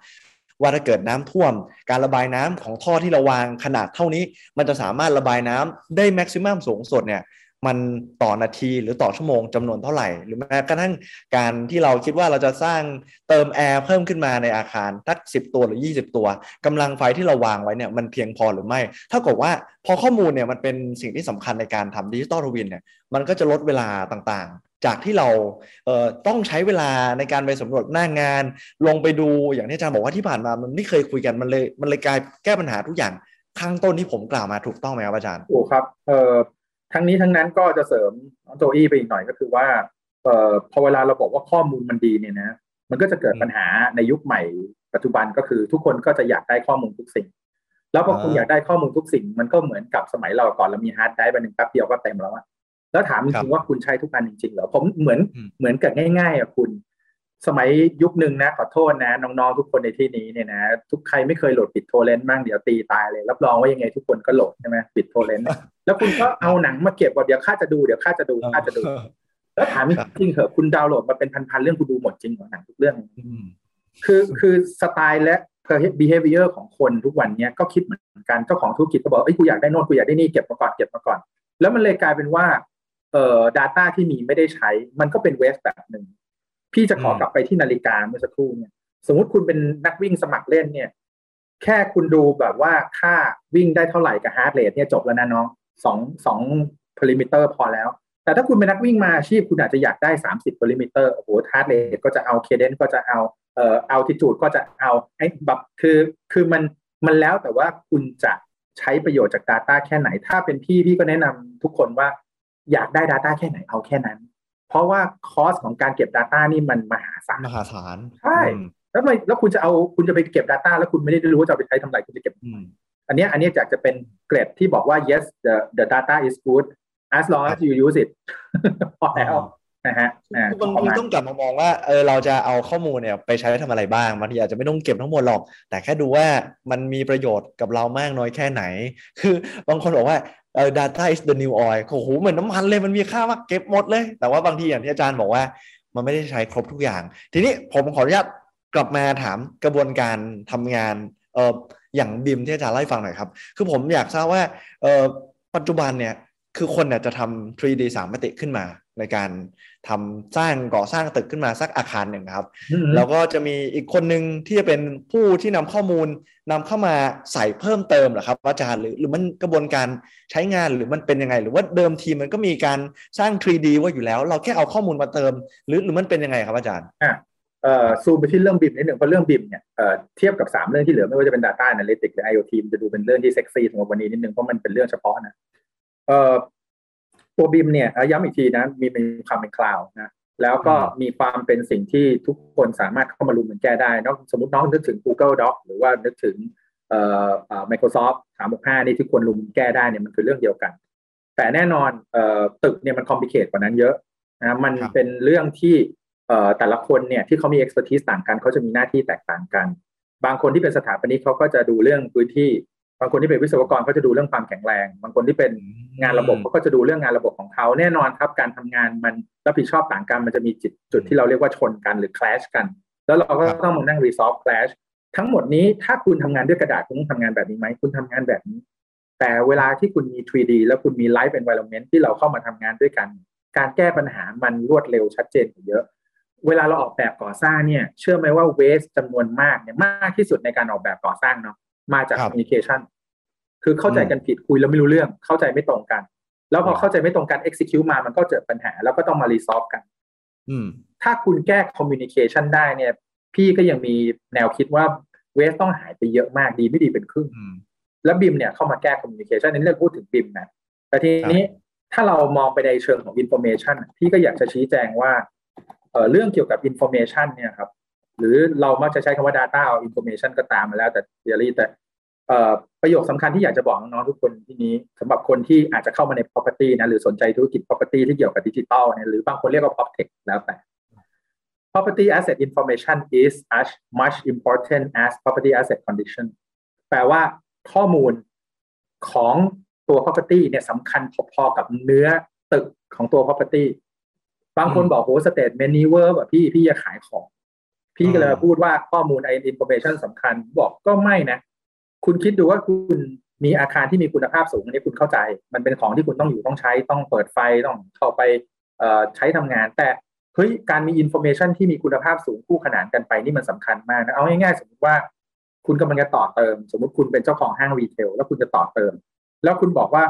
ว่าถ้าเกิดน้ำท่วม การระบายน้ำของท่อที่เราวางขนาดเท่านี้ มันจะสามารถระบายน้ำได้แม็กซิมัมสูงสุดเนี่ยมันต่อนาทีหรือต่อชั่วโมงจำนวนเท่าไหร่ หรือแม้กระทั่งการที่เราคิดว่าเราจะสร้างเติมแอร์เพิ่มขึ้นมาในอาคารสักสิบตัวหรือ 20 ตัวกำลังไฟที่เราวางไว้เนี่ยมันเพียงพอหรือไม่ถ้าเกิดว่าพอข้อมูลเนี่ยมันเป็นสิ่งที่สำคัญในการทำ digital twin เนี่ยมันก็จะลดเวลาต่าง จากที่เราเอ่อต้องใช้เวลาในการไปสำรวจหน้างาน ลงไปดูอย่างที่อาจารย์บอกว่าที่ผ่านมามันไม่เคยคุยกันมันเลยมันเลยกลายแก้ปัญหาทุกอย่างข้างต้นที่ผมกล่าวมาถูกต้องไหมครับอาจารย์โอ้ครับเอ่อทั้งนี้ทั้งนั้นก็จะเสริมน้องโจอี้ไปอีกหน่อยก็คือว่าเอ่อพอเวลาเราบอกว่าข้อมูลมันดีเนี่ยนะมันก็จะเกิดปัญหาในยุคใหม่ ปัจจุบันก็คือทุกคนก็จะอยากได้ข้อมูลทุกสิ่ง แล้วพอคุณอยากได้ข้อมูลทุกสิ่ง มันก็เหมือนกับสมัยเราก่อนเรามีฮาร์ดไดรฟ์ไปหนึ่งแป๊บเดียวก็เต็มแล้วอะ แล้วถามจริงๆว่าคุณใช้ทุกอันจริงๆเหรอผมเหมือนเหมือนกับง่ายๆอะคุณ สมัยยุคหนึ่งนะขอโทษนะน้องๆทุกคนในที่นี้เนี่ยนะทุกใครไม่เคยโหลด BitTorrent บ้างเดี๋ยวตีตายเลยรับรองว่ายังไงทุกคนก็โหลดใช่ไหม BitTorrentแล้วคุณก็เอาหนังมาเก็บว่าเดี๋ยวข้าจะดูเดี๋ยวข้าจะดูข้าจะดู แล้วถามจริงเหรอคุณดาวน์โหลดมาเป็นพันๆเรื่องคุณดูหมดจริงเหรอหนังทุกเรื่องคือคือสไตล์และ behavior ของคนทุกวันนี้ก็คิดเหมือนกันเจ้าของธุรกิจก็บอกเอ้ยกูอยากได้โน้ตกูอยากได้นี่เก็บมาก่อนเก็บมาก่อน แล้วมันเลยกลายเป็นว่า เอ่อ data ที่มีไม่ได้ใช้ มันก็เป็นเวสแบบหนึ่ง พี่จะขอกลับไปที่นาฬิกาเมื่อสักครู่เนี่ย สมมติคุณเป็นนักวิ่งสมัครเล่นเนี่ย แค่คุณดูแบบว่าค่าวิ่งได้เท่าไหร่กับ heart rate เนี่ยจบแล้วนะน้องสองสองพลิมิเตอร์พอแล้ว แต่ถ้าคุณเป็นนักวิ่งมาอาชีพ คุณอาจจะอยากได้ 30พลิมิเตอร์โอ้โห heart rate ก็จะเอา cadence ก็จะเอาเอ่อ altitude ก็จะเอาไอ้แบบคือคือมันมันแล้วแต่ว่าคุณจะใช้ประโยชน์จาก Data แค่ไหน ถ้าเป็นพี่พี่ก็แนะนำทุกคนว่า อยากได้ Data แค่ไหนเอาแค่นั้น เพราะว่า cost ของการเก็บ Data นี่มันมหาศาลมหาศาลใช่แล้วไม่แล้วคุณจะเอาคุณจะไปเก็บ Data แล้วคุณไม่ได้รู้ว่าจะไปใช้ทำอะไรคุณจะเก็บอันนี้อันนี้จากจะเป็นเกรดที่บอกว่า yes the the data is good as long as you use it พอแล้วนะฮะบางทีต้องกลับมามองว่าเออเราจะเอาข้อมูลเนี่ยไปใช้ทำอะไรบ้างบางทีอาจจะไม่ต้องเก็บทั้งหมดหรอก แต่แค่ดูว่ามันมีประโยชน์กับเรามากน้อยแค่ไหน คือบางคนบอกว่า เออ data is the new oil โอ้โหเหมือนน้ำมันเลยมันมีค่ามากเก็บหมดเลย แต่ว่าบางทีอย่างที่อาจารย์บอกว่า มันไม่ได้ใช้ครบทุกอย่าง ทีนี้ผมขออนุญาตกลับมาถามกระบวนการทำงานเอออย่างบิมที่อาจารย์เล่าให้ฟังหน่อยครับ คือผมอยากทราบว่าเออปัจจุบันเนี่ยคือคนเนี่ยจะทำ 3D สามมิติขึ้นมาในการทำสร้างก่อสร้างตึกขึ้นมาสักอาคารหนึ่งครับ แล้วก็จะมีอีกคนหนึ่งที่จะเป็นผู้ที่นำข้อมูลนำเข้ามาใส่เพิ่มเติมเหรอครับอาจารย์หรือหรือมันกระบวนการใช้งานหรือมันเป็นยังไง หรือว่าเดิมทีมันก็มีการสร้าง 3D ว่าอยู่แล้ว เราแค่เอาข้อมูลมาเติม หรือหรือมันเป็นยังไงครับอาจารย์อ่าเอ่อซูมไปที่เรื่อง BIM นิดหนึ่งเพราะเรื่อง BIM เนี่ยเอ่อเทียบกับ 3 เรื่องที่เหลือไม่ว่าจะเป็น Data Analytics หรือ IoT มันจะดูเป็นเรื่องที่เซ็กซี่สำหรับวันนี้นิดนึงเพราะมันเป็นเรื่องเฉพาะนะเอ่อ ตัว BIM เนี่ยย้ำอีกทีนะมีเป็นความเป็นคลาวด์นะแล้วก็มีความเป็นสิ่งที่ทุกคนสามารถเข้ามารุมเหมือนแก้ได้นอกสมมติน้องนึกถึง Google Doc หรือว่านึกถึงเอ่อเอ่อ Microsoft 365 นี่ที่ควรรุมแก้ได้เนี่ยมันคือเรื่องเดียวกัน แต่แน่นอนเอ่อตึกเนี่ยมันคอมพลีเคทกว่านั้นเยอะนะมันเป็นเรื่องที่เอ่อแต่ละคนเนี่ยที่เขามี expertise ต่างกันเขาจะมีหน้าที่แตกต่างกัน บางคนที่เป็นสถาปนิกเขาก็จะดูเรื่องพื้นที่ บางคนที่เป็นวิศวกรก็จะดูเรื่องความแข็งแรง บางคนที่เป็นงานระบบเขาก็จะดูเรื่องงานระบบของเขาแน่นอนครับ การทำงานมันรับผิดชอบต่างกันมันจะมีจุดจุดที่เราเรียกว่าชนกันหรือ clash กัน แล้วเราก็ต้องมานั่ง resolve clash ทั้งหมดนี้ถ้าคุณทำงานด้วยกระดาษคุณต้องทำงานแบบนี้ไหมคุณทำงานแบบนี้ แต่เวลาที่คุณมี 3D แล้วคุณมี live environment ที่เราเข้ามาทำงานด้วยกัน การแก้ปัญหามันรวดเร็วชัดเจนเยอะเวลาเราออกแบบก่อสร้างเนี่ย เชื่อไหมว่า waste จำนวนมากเนี่ยมากที่สุดในการออกแบบก่อสร้างเนาะ มาจาก communication คือเข้าใจกันผิดคุยแล้วไม่รู้เรื่อง เข้าใจไม่ตรงกัน แล้วพอเข้าใจไม่ตรงกัน execute มามันก็เจอปัญหา แล้วก็ต้องมา resolve กันถ้าคุณแก้ communication ได้เนี่ย พี่ก็ยังมีแนวคิดว่าเวสต้องหายไปเยอะมากดีไม่ดีเป็นครึ่งแล้วบิมเนี่ยเข้ามาแก้ communication นี่เรื่องพูดถึงบิมนะแต่ทีนี้ถ้าเรามองไปในเชิงของ information พี่ก็อยากจะชี้แจงว่าเเรื่องเกี่ยวกับ information เนี่ยครับ หรือเรามักจะใช้คำว่า data เอา information ก็ตามมาแล้วแต่เดียรี่แต่ ประโยคสำคัญที่อยากจะบอกน้องๆทุกคนที่นี้สำหรับคนที่อาจจะเข้ามาใน property นะหรือสนใจธุรกิจ property ที่เกี่ยวกับดิจิทัลเนี่ยหรือบางคนเรียกว่า proptech แล้วแต่ property asset information is as much important as property asset condition แปลว่าข้อมูลของตัว property เนี่ยสำคัญพอๆกับเนื้อตึกของตัว property บางคนบอกโห statement นี้เวอร์แบบพี่พี่จะขายของ พี่ก็เลยพูดว่าข้อมูลไอ้ information สำคัญบอกก็ไม่นะ คุณคิดดูว่าคุณมีอาคารที่มีคุณภาพสูงอันนี้คุณเข้าใจ มันเป็นของที่คุณต้องอยู่ต้องใช้ต้องเปิดไฟต้องเข้าไปใช้ทำงาน แต่เฮ้ยการมี information ที่มีคุณภาพสูงคู่ขนานกันไปนี่มันสำคัญมากนะเอาง่ายๆสมมติว่า คุณกำลังจะต่อเติม สมมติคุณเป็นเจ้าของห้าง retail แล้วคุณจะต่อเติม แล้วคุณบอกว่า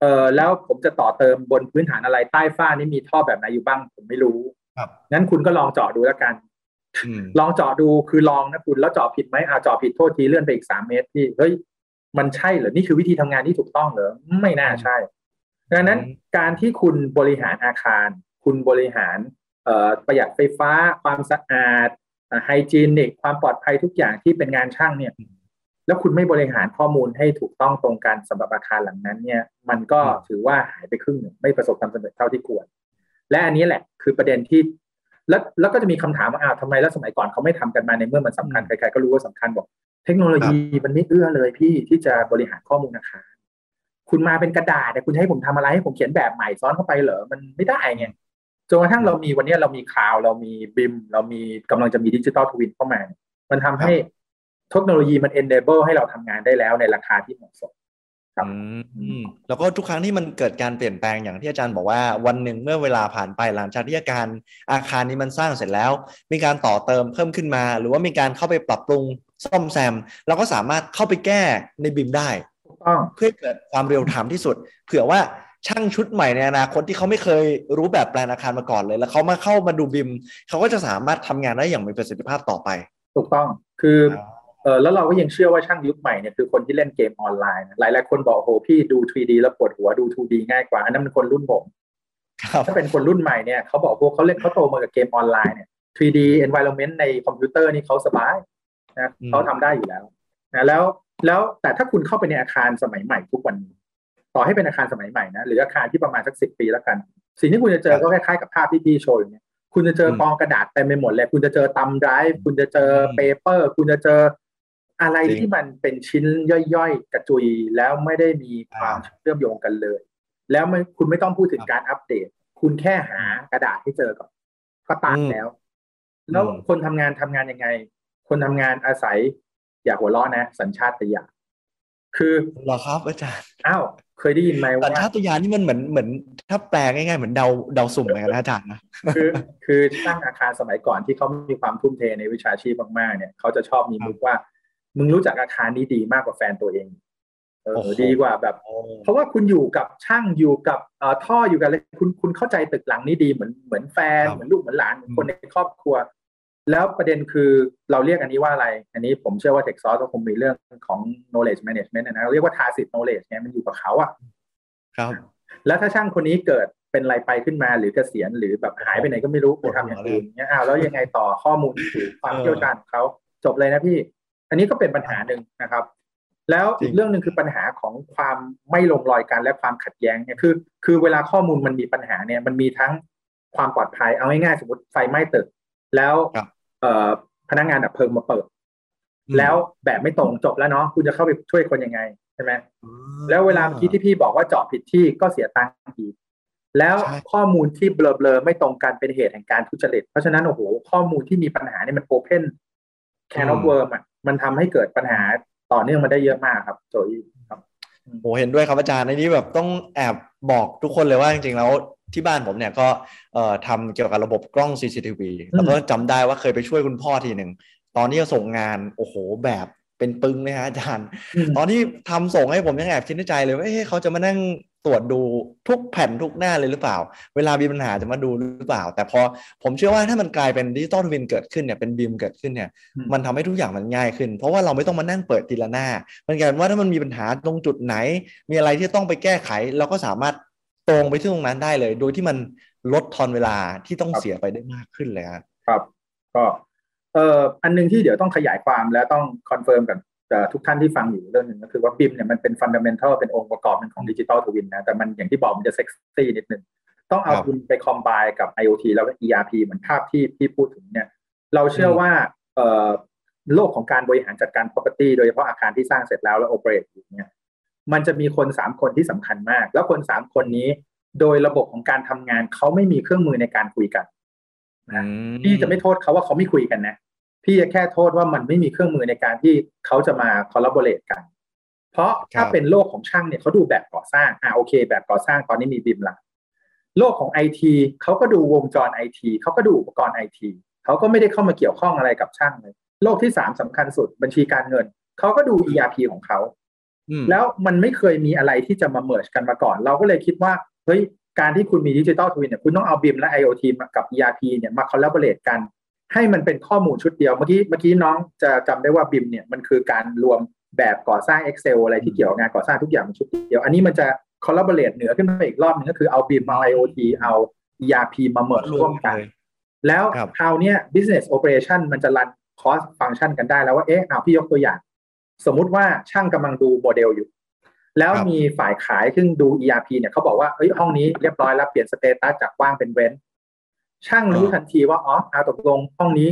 เออแล้วผมจะต่อเติมบนพื้นฐานอะไรใต้ฝ้านี่มีท่อแบบไหนอยู่บ้างผมไม่รู้ครับงั้นคุณก็ลองเจาะดูแล้วกัน ลองเจาะดูคือลองนะคุณแล้วเจาะผิดไหมอ่าเจาะผิดโทษทีเลื่อนไปอีกสามเมตรที่เฮ้ยมันใช่เหรอนี่คือวิธีทำงานที่ถูกต้องเหรอไม่น่าใช่ดังนั้นการที่คุณบริหารอาคาร คุณบริหารประหยัดไฟฟ้า ความสะอาดไฮจีนิกความปลอดภัยทุกอย่างที่เป็นงานช่างเนี่ย แล้วคุณไม่บริหารข้อมูลให้ถูกต้องตรงกันสำหรับอาคารหลังนั้น เนี่ย มันก็ถือว่าหายไปครึ่งหนึ่งไม่ประสบความสำเร็จเท่าที่ควร และอันนี้แหละคือประเด็นที่ แล้วแล้วก็จะมีคำถามว่าอ้าวทำไมแล้วสมัยก่อนเขาไม่ทำกันมาในเมื่อมันสำคัญใครๆก็รู้ว่าสำคัญบอก เทคโนโลยีมันไม่เอื้อเลยพี่ที่จะบริหารข้อมูลอาคารคุณมาเป็นกระดาษแต่คุณให้ผมทำอะไรให้ผมเขียนแบบใหม่ซ้อนเข้าไปเหรอมันไม่ได้ไงจนกระทั่งเรามีวันนี้เรามี cloud เรามี BIM เรามีกำลังจะมี digital twin เข้ามา มันทำให้เทคโนโลยีมัน enable ให้เราทำงานได้แล้วในราคาที่เหมาะสม ครับแล้วก็ทุกครั้งที่มันเกิดการเปลี่ยนแปลงอย่างที่อาจารย์บอกว่าวันหนึ่งเมื่อเวลาผ่านไปหลังจากที่อาการอาคารนี้มันสร้างเสร็จแล้ว มีการต่อเติมเพิ่มขึ้นมา หรือว่ามีการเข้าไปปรับปรุงซ่อมแซมเราก็สามารถเข้าไปแก้ในบิมได้เพื่อเกิดความเร็วไทม์ที่สุด เผื่อว่าช่างชุดใหม่ในอนาคตที่เขาไม่เคยรู้แบบแปลนอาคารมาก่อนเลย แล้วเขามาเข้ามาดูบิมเขาก็จะสามารถทำงานได้อย่างมีประสิทธิภาพต่อไป ถูกต้องคือ เออแล้วเราก็ยังเชื่อว่าช่างยุคใหม่เนี่ยคือคนที่เล่นเกมออนไลน์หลายหลายคนบอกโอ้โหพี่ดู 3D แล้วปวดหัวดู 2D ง่ายกว่าอันนั้นเป็นคนรุ่นผมถ้าเป็นคนรุ่นใหม่เนี่ยเขาบอกพวกเขาเล่นเขาโตมากับเกมออนไลน์เนี่ย 3D environment ในคอมพิวเตอร์นี่เขาสบายนะเขาทำได้อยู่แล้วนะแล้วแล้วแต่ถ้าคุณเข้าไปในอาคารสมัยใหม่ทุกวันนี้ต่อให้เป็นอาคารสมัยใหม่นะหรืออาคารที่ประมาณสักสิบปีแล้วกัน สิ่งที่คุณจะเจอก็คล้ายๆกับภาพที่พี่โชว์อย่างเนี้ยคุณจะเจอกองกระดาษเต็มไปหมดเลย คุณจะเจอ thumb drive คุณจะเจอ paper คุณจะเจอ อะไรที่มันเป็นชิ้นย่อยๆ กระจุยแล้วไม่ได้มีความเชื่อมโยงกันเลย แล้วไม่คุณไม่ต้องพูดถึงการอัปเดต คุณแค่หากระดาษให้เจอก่อนก็ตัดแล้ว แล้วคนทำงานทำงานยังไง คนทำงานอาศัย อย่าหัวเราะนะ สัญชาตญาณคือหรอครับอาจารย์อ้าวเคยได้ยินไหมว่าสัญชาตญาณนี่มันเหมือนเหมือน ถ้าแปลง่ายๆเหมือนเดาเดาสุ่มเลยนะอาจารย์นะคือคือสร้างอาคารสมัยก่อนที่เขามีความทุ่มเทในวิชาชีพมากๆเนี่ยเขาจะชอบมีมุกว่า มึงรู้จักอาคารนี้ดีมากกว่าแฟนตัวเองเออดีกว่าแบบ เพราะว่าคุณอยู่กับช่างอยู่กับเอ่อท่ออยู่กับอะไรคุณคุณเข้าใจตึกหลังนี้ดีเหมือนเหมือนแฟนเหมือนลูกเหมือนหลานคนในครอบครัว แล้วประเด็นคือเราเรียกอันนี้ว่าอะไร อันนี้ผมเชื่อว่าเทคซอสก็คงมีเรื่องของ knowledge management นะเรียกว่า tacit knowledge เนี่ยมันอยู่กับเขาอะครับ แล้วถ้าช่างคนนี้เกิดเป็นอะไรไปขึ้นมาหรือเกษียณหรือแบบหายไปไหนก็ไม่รู้ไปทำอย่างอื่นเนี่ยอ้าวแล้วยังไงต่อข้อมูลหรือความเชี่ยวชาญของเขาจบเลยนะพี่ อันนี้ก็เป็นปัญหาหนึ่งนะครับ แล้วอีกเรื่องหนึ่งคือปัญหาของความไม่ลงรอยกันและความขัดแย้งเนี่ยคือ คือเวลาข้อมูลมันมีปัญหาเนี่ยมันมีทั้งความปลอดภัยเอาง่ายๆสมมติไฟไหม้ตึก แล้วเอ่อพนักงานดับเพลิงมาเปิด แล้วแบบไม่ตรงจบแล้วเนาะคุณจะเข้าไปช่วยคนยังไงใช่ไหมแล้วเวลาที่ที่พี่บอกว่าเจาะผิดที่ก็เสียตังค์อีกแล้วข้อมูลที่เบลอๆไม่ตรงกันเป็นเหตุแห่งการทุจริต เพราะฉะนั้นโอ้โหข้อมูลที่มีปัญหาเนี่ยมัน open can of worm อะ มันทำให้เกิดปัญหาต่อเนื่องมาได้เยอะมากครับโจยครับโหเห็นด้วยครับอาจารย์ในนี้แบบต้องแอบบอกทุกคนเลยว่าจริงๆแล้วที่บ้านผมเนี่ยก็เอ่อทำเกี่ยวกับระบบกล้อง CCTV แล้วก็จำได้ว่าเคยไปช่วยคุณพ่อทีหนึ่งตอนนี้ส่งงานโอ้โหแบบเป็นปึงเลยฮะอาจารย์ ตอนที่ทำส่งให้ผมยังแอบคิดในใจเลยว่าเฮ้เขาจะมานั่ง ตรวจดูทุกแผ่นทุกหน้าเลยหรือเปล่า เวลามีปัญหาจะมาดูหรือเปล่า แต่พอผมเชื่อว่าถ้ามันกลายเป็น digital twin เกิดขึ้นเนี่ยเป็น BIM เกิดขึ้นเนี่ยมันทำให้ทุกอย่างมันง่ายขึ้น เพราะว่าเราไม่ต้องมานั่งเปิดทีละหน้า มันกลายเป็นว่าถ้ามันมีปัญหาตรงจุดไหน มีอะไรที่ต้องไปแก้ไข เราก็สามารถตรงไปที่ตรงนั้นได้เลย โดยที่มันลดทอนเวลาที่ต้องเสียไปได้มากขึ้นเลยครับ ครับ ก็เอ่ออันนึงที่เดี๋ยวต้องขยายความและต้อง confirm กัน ทุกท่านที่ฟังอยู่เรื่องหนึ่งก็คือว่า BIM เนี่ยมันเป็น fundamental เป็นองค์ประกอบหนึ่งของ digital twin นะแต่มันอย่างที่บอกมันจะเซ็กซี่นิดนึงต้องเอาคุณไปคอมไบกับ IoT แล้วก็ ERP เหมือนภาพที่ที่พูดถึงเนี่ย เราเชื่อว่าเอ่อโลกของการบริหารจัดการ property โดยเฉพาะอาคารที่สร้างเสร็จแล้วแล้ว operate อยู่เนี่ยมันจะมีคนสามคนที่สำคัญมาก แล้วคนสามคนนี้โดยระบบของการทำงานเขาไม่มีเครื่องมือในการคุยกันนะพี่จะไม่โทษเขาว่าเขาไม่คุยกันนะ พี่จะแค่โทษว่ามันไม่มีเครื่องมือในการที่เขาจะมา collaborate กัน เพราะถ้าเป็นโลกของช่างเนี่ยเขาดูแบบก่อสร้างอ่าโอเค แบบก่อสร้างตอนนี้มี BIM ละโลกของไอทีเขาก็ดูวงจรไอทีเขาก็ดูอุปกรณ์ไอทีเขาก็ไม่ได้เข้ามาเกี่ยวข้องอะไรกับช่างเลย โลกที่สามสำคัญสุดบัญชีการเงินเขาก็ดู ERP ของเขาแล้วมันไม่เคยมีอะไรที่จะมา merge กันมาก่อน เราก็เลยคิดว่าเฮ้ยการที่คุณมี digital twin เนี่ยคุณต้องเอา BIM และ IoT กับ ERP เนี่ยมา collaborate กัน ให้มันเป็นข้อมูลชุดเดียวเมื่อกี้เมื่อกี้น้องจะจำได้ว่า BIM เนี่ยมันคือการรวมแบบก่อสร้าง Excel อะไรที่เกี่ยวกับงานก่อสร้างทุกอย่างมันชุดเดียว อันนี้มันจะ collaborate เหนือขึ้นไปอีกรอบนึงก็คือเอา BIM เอา IoT เอา ERP มา merge ร่วมกัน แล้วคราวนี้ business operation มันจะรัน cost function กันได้แล้วว่าเอ๊ะเอาพี่ยกตัวอย่าง สมมุติว่าช่างกำลังดูโมเดลอยู่ แล้วมีฝ่ายขายซึ่งดู ERP เนี่ยเขาบอกว่าเฮ้ยห้องนี้เรียบร้อยแล้วเปลี่ยน status จากว่างเป็นเว้น ช่างรู้ทันทีว่าอ๋อเอาตกลงห้องนี้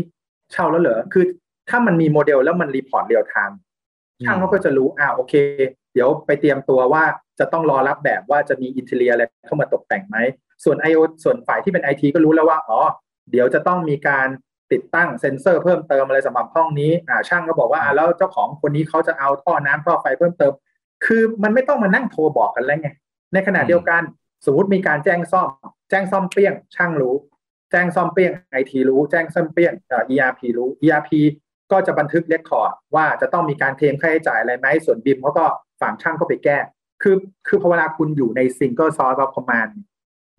เช่าแล้วเหรอคือ ถ้ามันมีโมเดลแล้วมัน report real time ช่างเขาก็จะรู้อ่าโอเค เดี๋ยวไปเตรียมตัวว่าจะต้องรอรับแบบว่าจะมี interior อะไรเข้ามาตกแต่งไหม ส่วน IO ส่วนฝ่ายที่เป็น IT ก็รู้แล้วว่าอ๋อเดี๋ยวจะต้องมีการติดตั้งเซ็นเซอร์เพิ่มเติมอะไรสำหรับห้องนี้อ่าช่างก็บอกว่าอ่าแล้วเจ้าของคนนี้เขาจะเอาท่อน้ำท่อไฟเพิ่มเติม คือมันไม่ต้องมานั่งโทรบอกกันแล้วไงในขณะเดียวกันสมมติมีการแจ้งซ่อม แจ้งซ่อมเปี้ยงช่างรู้ แจ้งซ่อมเปี้ยงไอทีรู้แจ้งซ่อมเปี้ยงเอ่อ ERP รู้ ERP ก็จะบันทึกเรคคอร์ดว่าจะต้องมีการเทมค่าใช้จ่ายอะไรไหมส่วนบิมเขาก็ฝั่งช่างก็ไปแก้ คือคือพอเวลาคุณอยู่ใน single source of command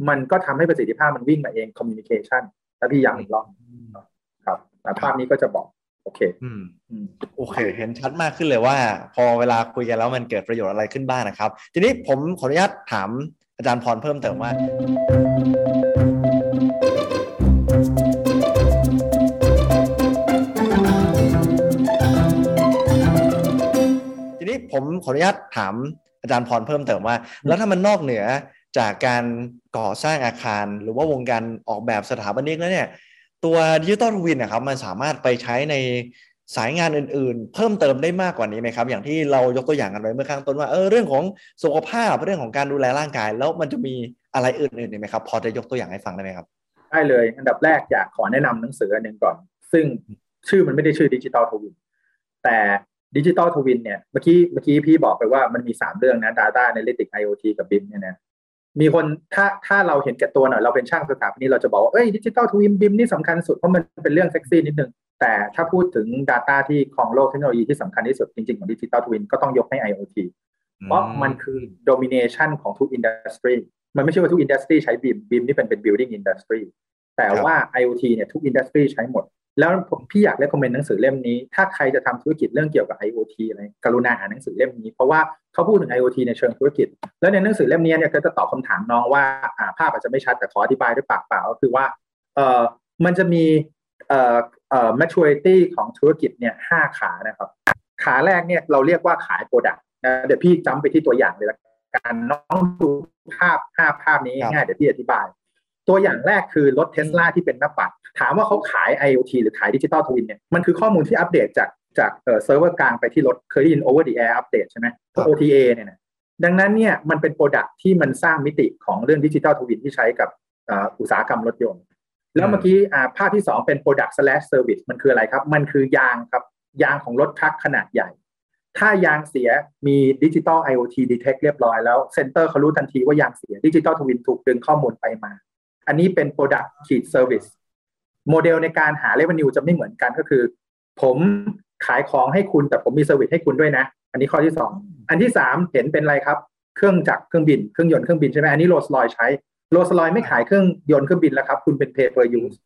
มันก็ทำให้ประสิทธิภาพมันวิ่งมาเอง communication แล้วพี่ย้ำอีกรอบครับภาพนี้ก็จะบอกโอเค อืมโอเค เห็นชัดมากขึ้นเลยว่า พอเวลาคุยกันแล้วมันเกิดประโยชน์อะไรขึ้นบ้างนะครับ ทีนี้ผมขออนุญาตถามอาจารย์พรเพิ่มเติมว่า ผมขออนุญาตถามอาจารย์พรเพิ่มเติมว่า แล้วถ้ามันนอกเหนือจากการก่อสร้างอาคาร หรือว่าวงการออกแบบสถาปนิกแล้วเนี่ย ตัว digital twin นะครับมันสามารถไปใช้ในสายงานอื่นๆ เพิ่มเติมได้มากกว่านี้ไหมครับ อย่างที่เรายกตัวอย่างกันไว้เมื่อข้างต้นว่าเออเรื่องของสุขภาพเรื่องของการดูแลร่างกาย แล้วมันจะมีอะไรอื่นๆไหมครับ พอจะยกตัวอย่างให้ฟังได้ไหมครับ ได้เลย อันดับแรกอยากขอแนะนำหนังสืออันหนึ่งก่อน ซึ่งชื่อมันไม่ได้ชื่อ digital twin แต่ digital twin เนี่ยเมื่อกี้เมื่อกี้พี่บอกไปว่ามันมี3เรื่องนะ Data Analytics IoT กับ BIM เนี่ยนะมีคนถ้าถ้าเราเห็นแก่ตัวหน่อยเราเป็นช่างสถาปนิกเราจะบอกว่าเอ้ย digital twin BIM นี่สำคัญสุดเพราะมันเป็นเรื่องเซ็กซี่นิดนึง แต่ถ้าพูดถึง Data ที่ของโลกเทคโนโลยีที่สำคัญที่สุดจริง ๆ ของ digital twin ก็ต้องยกให้ IoT เพราะมันคือ domination ของทุก industry มันไม่ใช่ว่าทุก industry ใช้ BIM BIM นี่เป็นเป็น building industry แต่ว่า IoT เนี่ยทุก industry ใช้หมด แล้วผมพี่อยาก recommend หนังสือเล่มนี้ ถ้าใครจะทำธุรกิจเรื่องเกี่ยวกับ IoT อะไรกรุณาอ่านหนังสือเล่มนี้ เพราะว่าเขาพูดถึง IoT ในเชิงธุรกิจ แล้วในหนังสือเล่มนี้เนี่ยก็จะตอบคำถามน้องว่าอ่าภาพอาจจะไม่ชัดแต่ขออธิบายด้วยปากเปล่าก็คือว่าเออมันจะมีเอ่อเอ่อ maturity ของธุรกิจเนี่ยห้าขานะครับ ขาแรกเนี่ยเราเรียกว่าขาย product นะเดี๋ยวพี่จำไปที่ตัวอย่างเลยละกันน้องดูภาพห้าภาพนี้ง่ายเดี๋ยวพี่อธิบาย ตัวอย่างแรกคือรถเทสลาที่เป็นหน้าปัด ถามว่าเขาขาย IoT หรือขาย digital twin เนี่ยมันคือข้อมูลที่อัปเดตจากจากเซิร์ฟเวอร์กลางไปที่รถเคยได้ยิน over the air update ใช่ไหม OTA เนี่ยนะดังนั้นเนี่ยมันเป็น product ที่มันสร้างมิติของเรื่อง digital twin ที่ใช้กับอุตสาหกรรมรถยนต์ แล้วเมื่อกี้ภาพที่ 2 เป็น product slash service มันคืออะไรครับ มันคือยางครับ ยางของรถ truck ขนาดใหญ่ ถ้ายางเสียมี digital IoT detect เรียบร้อยแล้ว center เขารู้ทันทีว่ายางเสีย digital twin ถูกดึงข้อมูลไปมา อันนี้เป็น product ขีด service โมเดลในการหา revenue จะไม่เหมือนกันก็คือ ผมขายของให้คุณแต่ผมมี service ให้คุณด้วยนะ อันนี้ข้อที่สองอันที่สามเห็นเป็นอะไรครับ เครื่องจักรเครื่องบินเครื่องยนต์เครื่องบินใช่ไหมอันนี้โรสลอยใช้โรสลอยไม่ขายเครื่องยนต์เครื่องบินแล้วครับ คุณเป็น pay per use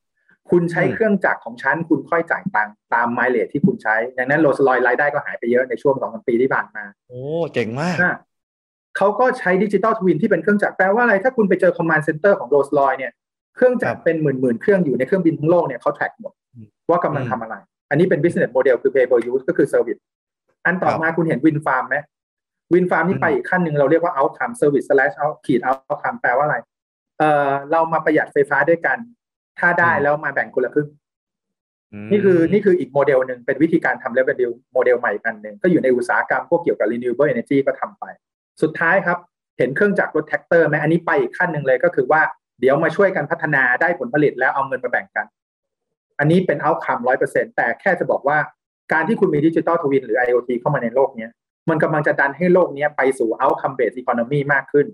คุณใช้เครื่องจักรของฉัน คุณค่อยจ่ายตังค์ตาม mileage ที่คุณใช้ ดังนั้นโรสลอยรายได้ก็หายไปเยอะในช่วงสองสามปีที่ผ่านมา โอ้เจ๋งมากเขาก็ใช้ digital twin ที่เป็นเครื่องจักรแปลว่าอะไรถ้าคุณไปเจอ command center ของโรสลอยเนี่ย เครื่องจักรเป็นหมื่นหมื่นเครื่องอยู่ในเครื่องบินทั้งโลกเนี่ยเขาแท็กหมดว่ากำลังทำอะไร อันนี้เป็น business model คือ pay per use ก็คือ service อันต่อมาคุณเห็น win farm ไหม win farm นี่ไปอีกขั้นหนึ่งเราเรียกว่า outcome service slash out ขีด outcome แปลว่าอะไร เออเรามาประหยัดไฟฟ้าด้วยกัน ถ้าได้แล้วมาแบ่งคนละครึ่งนี่คือนี่คืออีกโมเดลหนึ่งเป็นวิธีการทำ revenue โมเดลใหม่อันหนึ่งก็อยู่ในอุตสาหกรรมพวกเกี่ยวกับ renewable energy ก็ทำไป สุดท้ายครับ เห็นเครื่องจักรรถแทรกเตอร์ไหมอันนี้ไปอีกขั้นหนึ่งเลยก็คือว่า เดี๋ยวมาช่วยกันพัฒนาได้ผลผลิตแล้วเอาเงินมาแบ่งกัน อันนี้เป็น outcome ร้อยเปอร์เซ็นต์แต่แค่จะบอกว่าการที่คุณมี digital twin หรือ IoT เข้ามาในโลกนี้มันกำลังจะดันให้โลกนี้ไปสู่ outcome-based economy มากขึ้น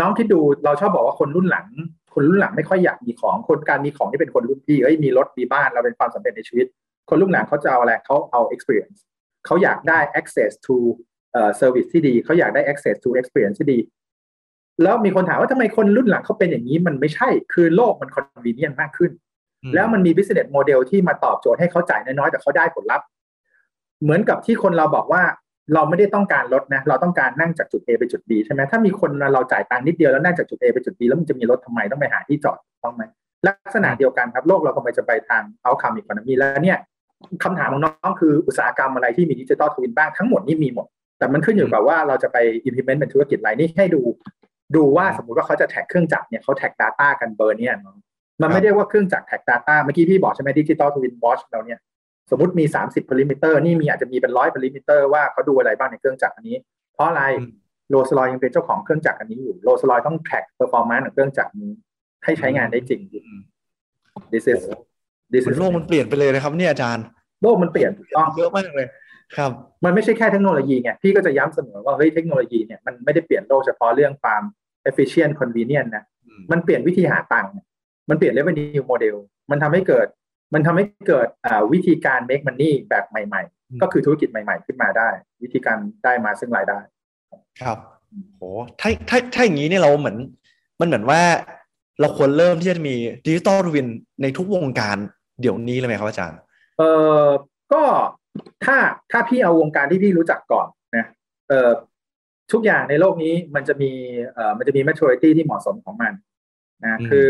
น้องคิดดูเราชอบบอกว่าคนรุ่นหลัง คนรุ่นหลังไม่ค่อยอยากมีของ คนการมีของที่เป็นคนรุ่นพี่เอ้ยมีรถมีบ้านเราเป็นความสำเร็จในชีวิต คนรุ่นหลังเขาจะเอาอะไรเขาเอา experience เขาอยากได้ access to เอ่อ service ที่ดี เขาอยากได้ access to experience ที่ดี แล้วมีคนถามว่าทำไมคนรุ่นหลังเขาเป็นอย่างนี้มันไม่ใช่ คือโลกมัน convenient มากขึ้น แล้วมันมี business model ที่มาตอบโจทย์ให้เขาจ่ายน้อยๆแต่เขาได้ผลลัพธ์ เหมือนกับที่คนเราบอกว่าเราไม่ได้ต้องการรถนะ เราต้องการนั่งจากจุด A ไปจุด B ใช่ไหมถ้ามีคนเราจ่ายตังค์นิดเดียวแล้วนั่งจากจุด A ไปจุด B แล้วมันจะมีรถทำไมต้องไปหาที่จอดต้องไหมลักษณะเดียวกันครับโลกเรากำลังจะไปทางเอาคำอีกคนมีแล้วเนี่ยคำถามของน้องคืออุตสาหกรรมอะไรที่มี digital twin บ้างทั้งหมดนี่มีหมด แต่มันขึ้นอยู่กับว่าเราจะไป implement เป็นธุรกิจอะไรนี่ให้ดู ดูว่าสมมุติว่าเขาจะแท็กเครื่องจักรเนี่ยเขาแท็ก Data กันเบอร์เนี่ยมันไม่ได้ว่าเครื่องจักรแท็ก Data เมื่อกี้พี่บอกใช่ไหม digital twin watch เราเนี่ยสมมติมี 30พาริมิเตอร์นี่มีอาจจะมีเป็นร้อยพาริมิเตอร์ว่าเขาดูอะไรบ้างในเครื่องจักรอันนี้ เพราะอะไรโรสลอยยังเป็นเจ้าของเครื่องจักรอันนี้อยู่โรสลอยต้อง track performance ของเครื่องจักรนี้ให้ใช้งานได้จริง this is this มัน is โลกมันเปลี่ยนไปเลยนะครับเนี่ยอาจารย์ โลกมันเปลี่ยนถูกต้องเยอะมากเลยครับ มันไม่ใช่แค่เทคโนโลยีไงพี่ก็จะย้ำเสมอว่าเฮ้ยเทคโนโลยีเนี่ยมันไม่ได้เปลี่ยนโลกเฉพาะเรื่องความ efficient convenient นะมันเปลี่ยนวิธีหาตังค์มันเปลี่ยน revenue model มันทำให้เกิด มันทำให้เกิดวิธีการ make money แบบใหม่ ๆ ก็คือธุรกิจใหม่ ๆ ขึ้นมาได้ วิธีการได้มาซึ่งรายได้ ครับโหถ้าถ้าถ้าอย่างนี้เนี่ยเราเหมือน มันเหมือนว่าเราควรเริ่มที่จะมีดิจิตอลทวินในทุกวงการเดี๋ยวนี้เลยไหมครับอาจารย์ เออก็ถ้าถ้าพี่เอาวงการที่พี่รู้จักก่อนนะเออ ทุกอย่างในโลกนี้มันจะมีเอ่อมันจะมี maturity ที่เหมาะสมของมันนะคือ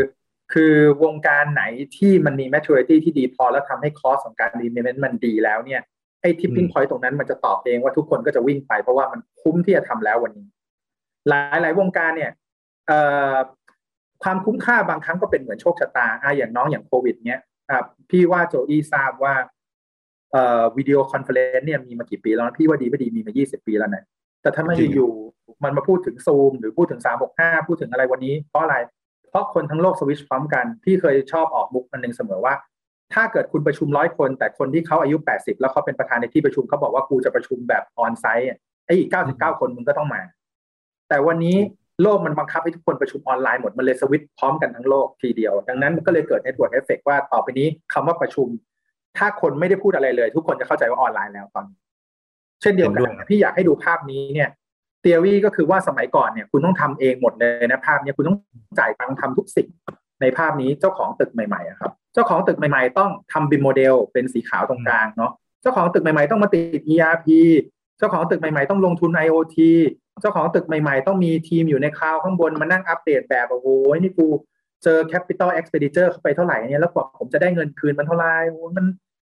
คือวงการไหนที่มันมี maturity ที่ดีพอแล้วทำให้คอสของการ implement มันดีแล้วเนี่ยไอ้ tipping point ตรงนั้นมันจะตอบเองว่าทุกคนก็จะวิ่งไปเพราะว่ามันคุ้มที่จะทำแล้ววันนี้ หลายหลายวงการเนี่ยเอ่อความคุ้มค่าบางครั้งก็เป็นเหมือนโชคชะตาอะอย่างน้องอย่างโควิดเนี้ยอะพี่ว่าโจอี้ทราบว่าเอ่อ video conference เนี่ยมีมากี่ปีแล้วนะพี่ว่าดีไม่ดีมีมา 20 ปีแล้วนะ แต่ถ้ามันจริงอยู่ๆมันมาพูดถึงซูมหรือพูดถึง365พูดถึงอะไรวันนี้ เพราะอะไร เพราะคนทั้งโลกสวิตชพร้อมกันพี่เคยชอบออกมุกอันหนึ่งเสมอว่า ถ้าเกิดคุณประชุมร้อยคน แต่คนที่เขาอายุ80แล้วเขาเป็นประธานในที่ประชุมเขาบอกว่ากูจะประชุมแบบ onsite อะไอ้อีก99คนมึงก็ต้องมา แต่วันนี้โลกมันบังคับให้ทุกคนประชุมออนไลน์หมด มันเลยสวิตช์พร้อมกันทั้งโลกทีเดียว ดังนั้นมันก็เลยเกิด network effect ว่าต่อไปนี้คำว่าประชุม ถ้าคนไม่ได้พูดอะไรเลย ทุกคนจะเข้าใจว่าออนไลน์แล้วตอนนี้ เช่นเดียวกันเห็นด้วยพี่อยากให้ดูภาพนี้เนี่ยเทอรี่ก็คือว่าสมัยก่อนเนี่ยคุณต้องทำเองหมดเลยนะภาพเนี้คุณต้องจ่ายตังค์ทำทุกสิ่งในภาพนี้เจ้าของตึกใหม่ๆอะครับเจ้าของตึกใหม่ๆ ต้องทำบิมโมเดลเป็นสีขาวตรงกลางเนาะเจ้าของตึกใหม่ๆต้องมาติด ERP เจ้าของตึกใหม่ๆต้องลงทุน IoT เจ้าของตึกใหม่ๆ ต้องมีทีมอยู่ใน cloud ข้างบนมานั่งอัปเดตแบบโอ้โหนี่กูเจอ capital expenditure เข้าไปเท่าไหร่เนี่ยแล้วกว่าผมจะได้เงินคืนมันเท่าไหร่โอ้โหมัน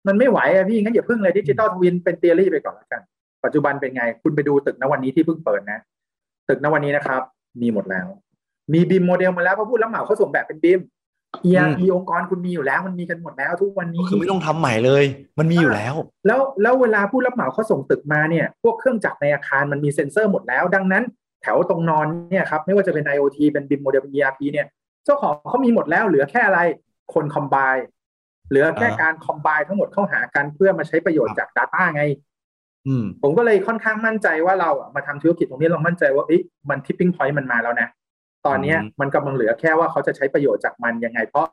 มันไม่ไหวอะพี่งั้นอย่าพึ่งเลย digital twin เป็น theory ไปก่อนแล้วกัน ปัจจุบันเป็นไง คุณไปดูตึกณวันนี้ที่เพิ่งเปิดนะ ตึกณวันนี้นะครับ มีหมดแล้ว มี BIM model มาแล้วเพราะผู้รับเหมาเขาส่งแบบเป็น BIM ERP องค์กรคุณมีอยู่แล้ว มันมีกันหมดแล้วทุกวันนี้คือไม่ต้องทำใหม่เลย มันมีอยู่แล้ว แล้วแล้วเวลาผู้รับเหมาเขาส่งตึกมาเนี่ย พวกเครื่องจักรในอาคารมันมีเซ็นเซอร์หมดแล้ว ดังนั้น แถวตรงนอนเนี่ยครับไม่ว่าจะเป็น IoT เป็น BIM model เป็น ERP เนี่ยเจ้าของเขามีหมดแล้วเหลือแค่อะไรคน combine เหลือแค่อ่าการ combine ทั้งหมดเข้าหากันเพื่อมาใช้ประโยชน์จาก Data ไงอืมผมก็เลยค่อนข้างมั่นใจว่าเราอะมาทำธุรกิจตรงนี้เรามั่นใจว่าเอ๊ะมัน tipping point มันมาแล้วนะตอนเนี้ยอืมมันกำลังเหลือแค่ว่าเขาจะใช้ประโยชน์จากมันยังไง เพราะ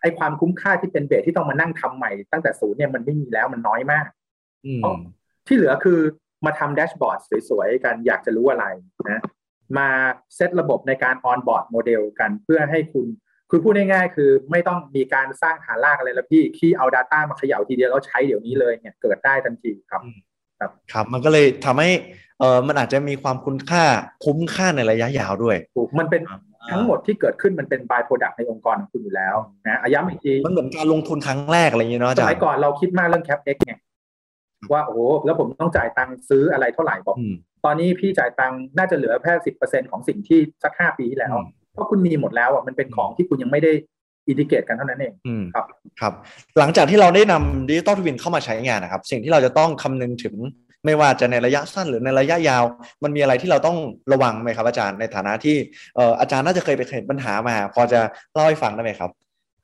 ไอ้ความคุ้มค่าที่เป็น base ที่ต้องมานั่งทำใหม่ตั้งแต่ศูนย์เนี่ยมันไม่มีแล้วมันน้อยมากอืมที่เหลือคือมาทำ dashboard สวยๆกันอยากจะรู้อะไรนะมาเซตระบบในการ onboard model กันเพื่อให้คุณ คือพูดง่ายๆคือไม่ต้องมีการสร้างฐานรากอะไรแล้วพี่คีย์เอา Data มาเขย่าทีเดียวแล้วใช้เดี๋ยวนี้เลยเนี่ยเกิดได้ทันทีครับครับมันก็เลยทำให้เออมันอาจจะมีความคุณค่าคุ้มค่าในระยะยาวด้วยถูกมันเป็นทั้งหมดที่เกิดขึ้นมันเป็น by product ในองค์กรของคุณอยู่แล้วนะอะย้ำอีกทีมันเหมือนการลงทุนครั้งแรกอะไรอย่างเงี้ยเนาะอาสจารมัยย์ก่อนเราคิดมากเรื่อง cap x ไงว่าโอ้โหแล้วผมต้องจ่ายตังค์ซื้ออะไรเท่าไหร่บอกอืมตอนนี้พี่จ่ายตังค์น่าจะเหลือแค่สิบเปอร์เซ็นของสิ่งที่สักห้าปีที่แล้วอืม เพราะคุณมีหมดแล้วอะมันเป็นของที่คุณยังไม่ได้อินทิเกรตกันเท่านั้นเองอืมครับครับ หลังจากที่เราได้นำ digital twin เข้ามาใช้งานนะครับ สิ่งที่เราจะต้องคำนึงถึงไม่ว่าจะในระยะสั้นหรือในระยะยาว มันมีอะไรที่เราต้องระวังไหมครับอาจารย์ในฐานะที่เอ่ออาจารย์น่าจะเคยไปเห็นปัญหามา พอจะเล่าให้ฟังได้ไหมครับ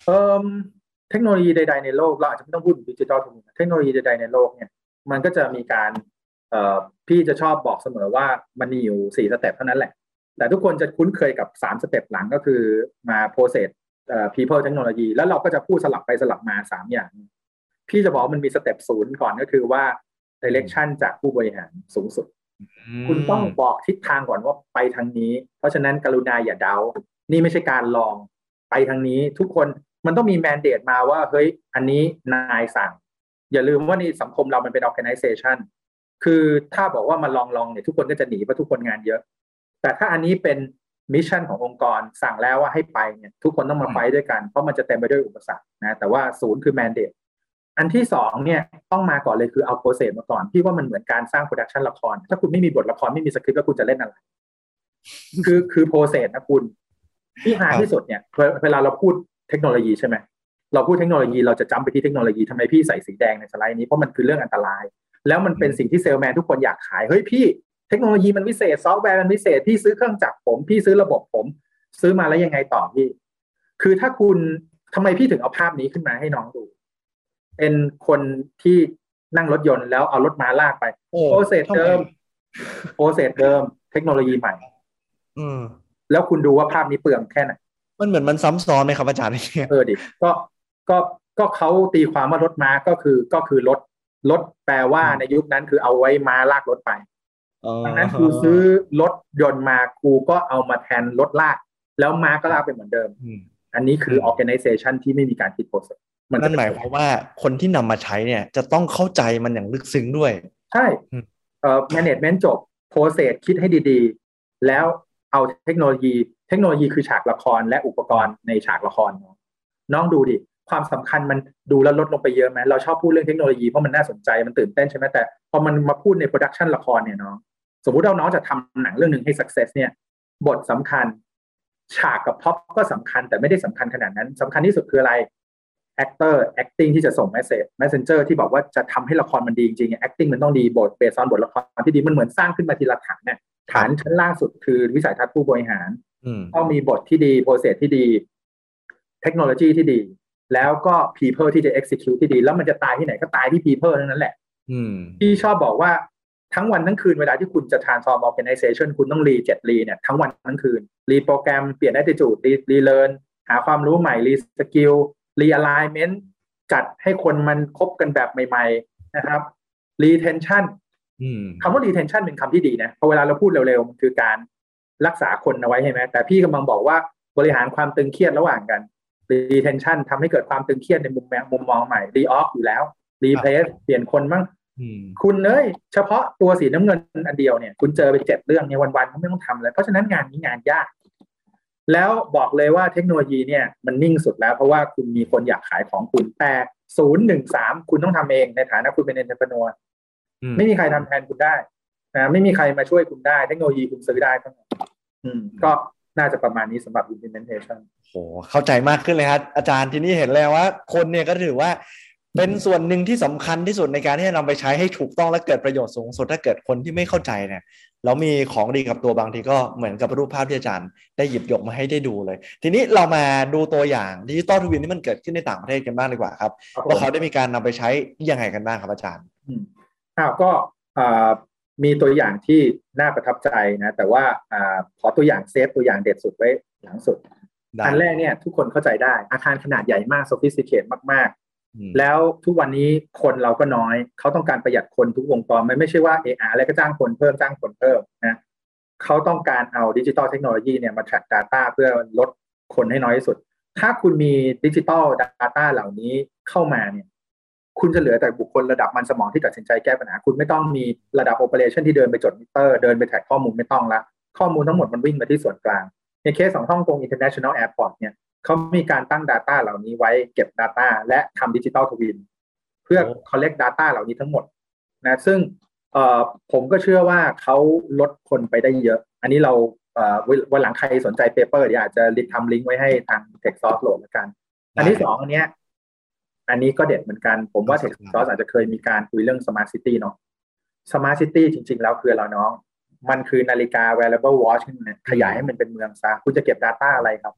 เอ่อเทคโนโลยีใด ๆในโลกเราอาจจะไม่ต้องพูด digital twin เทคโนโลยีใดๆในโลกเนี่ยมันก็จะมีการเอ่อพี่จะชอบบอกเสมอว่ามันมีอยู่สี่ step เท่านั้นแหละ แต่ทุกคนจะคุ้นเคยกับสาม step หลังก็คือมา process เอ่อ people technology แล้วเราก็จะพูดสลับไปสลับมาสามอย่าง พี่จะบอกว่ามันมีสเต็ปศูนย์ก่อนก็คือว่า direction จากผู้บริหารสูงสุด คุณต้องบอกทิศทางก่อนว่าไปทางนี้ เพราะฉะนั้นกรุณาอย่าเดา นี่ไม่ใช่การลองไปทางนี้ทุกคนมันต้องมีแมนเดตมาว่า เฮ้ย อันนี้นายสั่ง อย่าลืมว่านี่สังคมเรามันเป็น organization คือถ้าบอกว่ามาลองลองเนี่ยทุกคนก็จะหนีเพราะทุกคนงานเยอะ แต่ถ้าอันนี้เป็น mission ขององค์กรสั่งแล้วว่าให้ไปเนี่ยทุกคนต้องมา fight ด้วยกัน เพราะมันจะเต็มไปด้วยอุปสรรคนะแต่ว่าศูนย์คือ mandate อันที่สองเนี่ยต้องมาก่อนเลยคือเอา process มาก่อนพี่ว่ามันเหมือนการสร้าง production ละคร ถ้าคุณไม่มีบทละครไม่มีสคริปต์แล้วคุณจะเล่นอะไร คือคือ process นะคุณที่หาที่สุดเนี่ยเวลาเราพูดเทคโนโลยีใช่ไหมเราพูดเทคโนโลยีเราจะจำไปที่เทคโนโลยีทำไมพี่ใส่สีแดงในสไลด์นี้เพราะมันคือเรื่องอันตราย แล้วมันเป็นสิ่งที่เซลแมนทุกคนอยากขายเฮ้ยพี่ เทคโนโลยีมันวิเศษซอฟต์แวร์มันวิเศษพี่ซื้อเครื่องจักรผม พี่ซื้อระบบผม ซื้อมาแล้วยังไงต่อพี่ คือถ้าคุณทำไมพี่ถึงเอาภาพนี้ขึ้นมาให้น้องดู เป็นคนที่นั่งรถยนต์แล้วเอารถม้าลากไปโอ้ process เดิม process เดิม เทคโนโลยีใหม่ อืม แล้วคุณดูว่าภาพนี้เปลืองแค่ไหนมันเหมือนมันซ้ำซ้อนไหมครับอาจารย์เนี่ยเออดิก็ก็ก็เขาตีความว่ารถม้าก็คือก็คือรถรถแปลว่าในยุคนั้นคือเอาไว้ม้าลากรถไป ดังนั้นครูซื้อรถยนต์มาครูก็เอามาแทนรถลาก แล้วม้าก็ลากไปเหมือนเดิมอืมอันนี้คือ organization ที่ไม่มีการคิดโปรเซสนั่นหมายความว่าคนที่นำมาใช้เนี่ยจะต้องเข้าใจมันอย่างลึกซึ้งด้วย ใช่อืมเอ่อ management จบ process คิดให้ดีๆ แล้วเอาเทคโนโลยี เทคโนโลยีคือฉากละครและอุปกรณ์ในฉากละครเนอะน้องดูดิความสำคัญมันดูแล้วลดลงไปเยอะไหมเราชอบพูดเรื่องเทคโนโลยีเพราะมันน่าสนใจมันตื่นเต้นใช่ไหมแต่พอมันมาพูดใน production ละครเนี่ยน้อง สมมุติเราน้องจะทำหนังเรื่องหนึ่งให้ success เนี่ย บทสำคัญ ฉากกับพ็อปก็สำคัญแต่ไม่ได้สำคัญขนาดนั้นสำคัญที่สุดคืออะไร actor acting ที่จะส่ง message messenger ที่บอกว่าจะทำให้ละครมันดีจริงๆ acting มันต้องดีบท based on บทละครที่ดีมันเหมือนสร้างขึ้นมาทีละฐานเนี่ยฐานชั้นล่างสุดคือวิสัยทัศน์ผู้บริหารอืมต้องมีบทที่ดี process ที่ดี เทคโนโลยีที่ดี แล้วก็ people ที่จะ execute ที่ดี แล้วมันจะตายที่ไหนก็ตายที่ people ทั้งนั้นแหละอืมที่ชอบบอกว่า ทั้งวันทั้งคืนเวลาที่คุณจะ transform organization คุณต้อง re เจ็ด re เนี่ยทั้งวันทั้งคืน reprogram เปลี่ยน attitude re relearn หาความรู้ใหม่ reskill re alignment จัดให้คนมันคบกันแบบใหม่ ๆนะครับ retention อืมคำว่า retention เป็นคำที่ดีนะเพราะเวลาเราพูดเร็วๆมันคือการรักษาคนเอาไว้ใช่ไหมแต่พี่กำลังบอกว่าบริหารความตึงเครียดระหว่างกัน retention ทำให้เกิดความตึงเครียดในมุมแมมุมมองใหม่ re-off อยู่แล้ว replace เปลี่ยนคนบ้างอืม คุณเอ้ยเฉพาะตัวสีน้ำเงินอันเดียวเนี่ย คุณเจอไปเจ็ดเรื่องเนี่ยวันๆก็ไม่ต้องทำเลยเพราะฉะนั้นงานนี้งานยาก แล้วบอกเลยว่าเทคโนโลยีเนี่ยมันนิ่งสุดแล้ว เพราะว่าคุณมีคนอยากขายของคุณแต่ศูนย์หนึ่งสามคุณต้องทำเองในฐานะคุณเป็น entrepreneurอืมไม่มีใครทำแทนคุณได้นะไม่มีใครมาช่วยคุณได้ เทคโนโลยีคุณซื้อได้เท่านั้นอืมก็น่าจะประมาณนี้สำหรับ implementation โหเข้าใจมากขึ้นเลยครับอาจารย์ทีนี้เห็นแล้วว่า คนเนี่ยก็ถือว่า เป็นส่วนหนึ่งที่สำคัญที่สุดในการที่จะนำไปใช้ให้ถูกต้องและเกิดประโยชน์สูงสุดถ้าเกิดคนที่ไม่เข้าใจเนี่ยแล้วมีของดีกับตัวบางทีก็เหมือนกับรูปภาพที่อาจารย์ได้หยิบยกมาให้ได้ดูเลย ทีนี้เรามาดูตัวอย่าง digital twin ที่มันเกิดขึ้นในต่างประเทศกันบ้างดีกว่าครับครับผมว่าเขาได้มีการนำไปใช้ยังไงกันบ้างครับอาจารย์อืมอ้าวก็อ่ามีตัวอย่างที่น่าประทับใจนะ แต่ว่าอ่าขอตัวอย่าง save ตัวอย่างเด็ดสุดไว้หลังสุดได้อันแรกเนี่ยทุกคนเข้าใจได้อาคารขนาดใหญ่มาก sophisticated มากอืมๆ แล้วทุกวันนี้คนเราก็น้อย เขาต้องการประหยัดคนทุกวงจรมันไม่ใช่ว่าเอออะไรก็จ้างคนเพิ่มจ้างคนเพิ่มนะเขาต้องการเอา digital technology เนี่ยมา track data เพื่อลดคนให้น้อยที่สุด ถ้าคุณมี digital data เหล่านี้เข้ามาเนี่ย คุณจะเหลือแต่บุคคลระดับมันสมองที่ตัดสินใจแก้ปัญหา คุณไม่ต้องมีระดับ operation ที่เดินไปจดมิเตอร์ เดินไป track ข้อมูลไม่ต้องละ ข้อมูลทั้งหมดมันวิ่งมาที่ส่วนกลาง ในเคสของฮ่องกง International Airport เนี่ย เขามีการตั้ง Data เหล่านี้ไว้เก็บ Data และทำดิจิ t a ลทวินเพื่อโอ้ collect Data เหล่านี้ทั้งหมดนะซึ่งเอ่อผมก็เชื่อว่าเขาลดคนไปได้เยอะ อันนี้เราเอ่อวันวันหลังใครสนใจ paper เดี๋ยวอาจจะลิทำลิงก์ไว้ให้ทาง Techsauce โหลดแล้วกัน อันที่สองอันเนี้ย อันนี้ก็เด็ดเหมือนกัน ผมว่า Techsauce อาจจะเคยมีการคุยเรื่อง Smart City เนาะ Smart City จริง ๆ แล้วคืออะไรน้อง มันคือนาฬิกา wearable watch เนี่ยขยายให้มันเป็นเมืองซะคุณจะเก็บ Data อะไรครับ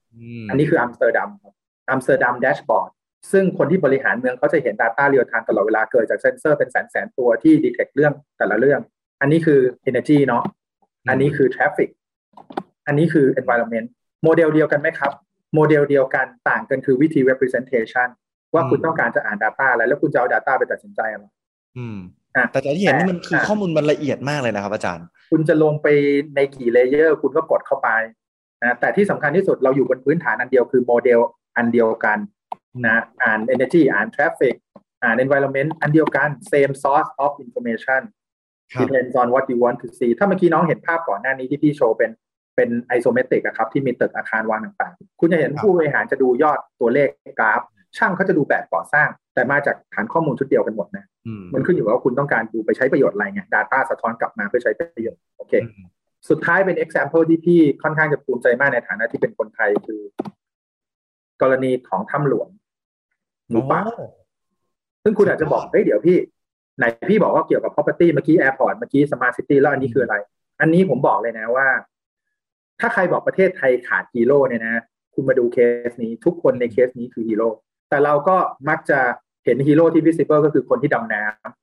อันนี้คืออัมสเตอร์ดัมครับอัมสเตอร์ดัม dashboardซึ่งคนที่บริหารเมืองเขาจะเห็น Data real-time ตลอดเวลาเกิดจากเซนเซอร์เป็นแสนแสนตัวที่ detect เรื่องแต่ละเรื่อง อันนี้คือ Energy เนาะอันนี้คือ Traffic อันนี้คือ Environment โมเดลเดียวกันไหมครับ โมเดลเดียวกันต่างกันคือวิธี representation ว่าคุณต้องการจะอ่าน Data อะไรแล้วคุณจะเอา Data ไปตัดสินใจอะไรอืมอะแต่จากที่เห็นนี่มันคือแต่ข้อมูลมันละเอียดมากเลยนะครับอาจารย์ คุณจะลงไปในกี่ layer คุณก็กดเข้าไปนะแต่ที่สำคัญที่สุดเราอยู่บนพื้นฐานอันเดียวคือโมเดลอันเดียวกันนะอ่าน energy อ่าน traffic อ่าน environment อันเดียวกัน same source of information ครับ depends on what you want to see ถ้าเมื่อกี้น้องเห็นภาพก่อนหน้านี้ที่พี่โชว์เป็นเป็น isometric อะครับ ที่มีตึกอาคารวางต่างๆ คุณจะเห็นครับผู้บริหารจะดูยอดตัวเลขกราฟ ช่างเขาจะดูแบบก่อสร้าง แต่มาจากฐานข้อมูลชุดเดียวกันหมดนะอืมมันขึ้นอยู่ว่าคุณต้องการดูไปใช้ประโยชน์อะไรไง Data สะท้อนกลับมาเพื่อใช้ประโยชน์โอเคอืมสุดท้ายเป็น example ที่พี่ค่อนข้างจะภูมิใจมากในฐานะที่เป็นคนไทยคือ กรณีของถ้ำหลวงหมูป่าโอ้ซึ่งคุณอาจจะบอกเฮ้ยเดี๋ยวพี่ ไหนพี่บอกว่าเกี่ยวกับ property เมื่อกี้ airport เมื่อกี้ smart city แล้วอันนี้คืออะไร อันนี้ผมบอกเลยนะว่า ถ้าใครบอกประเทศไทยขาดฮีโร่เนี่ยนะ คุณมาดูเคสนี้ ทุกคนในเคสนี้คือฮีโร่แต่เราก็มักจะ เห็นฮีโร่ที่ visible ก็คือคนที่ดำน้ำครับ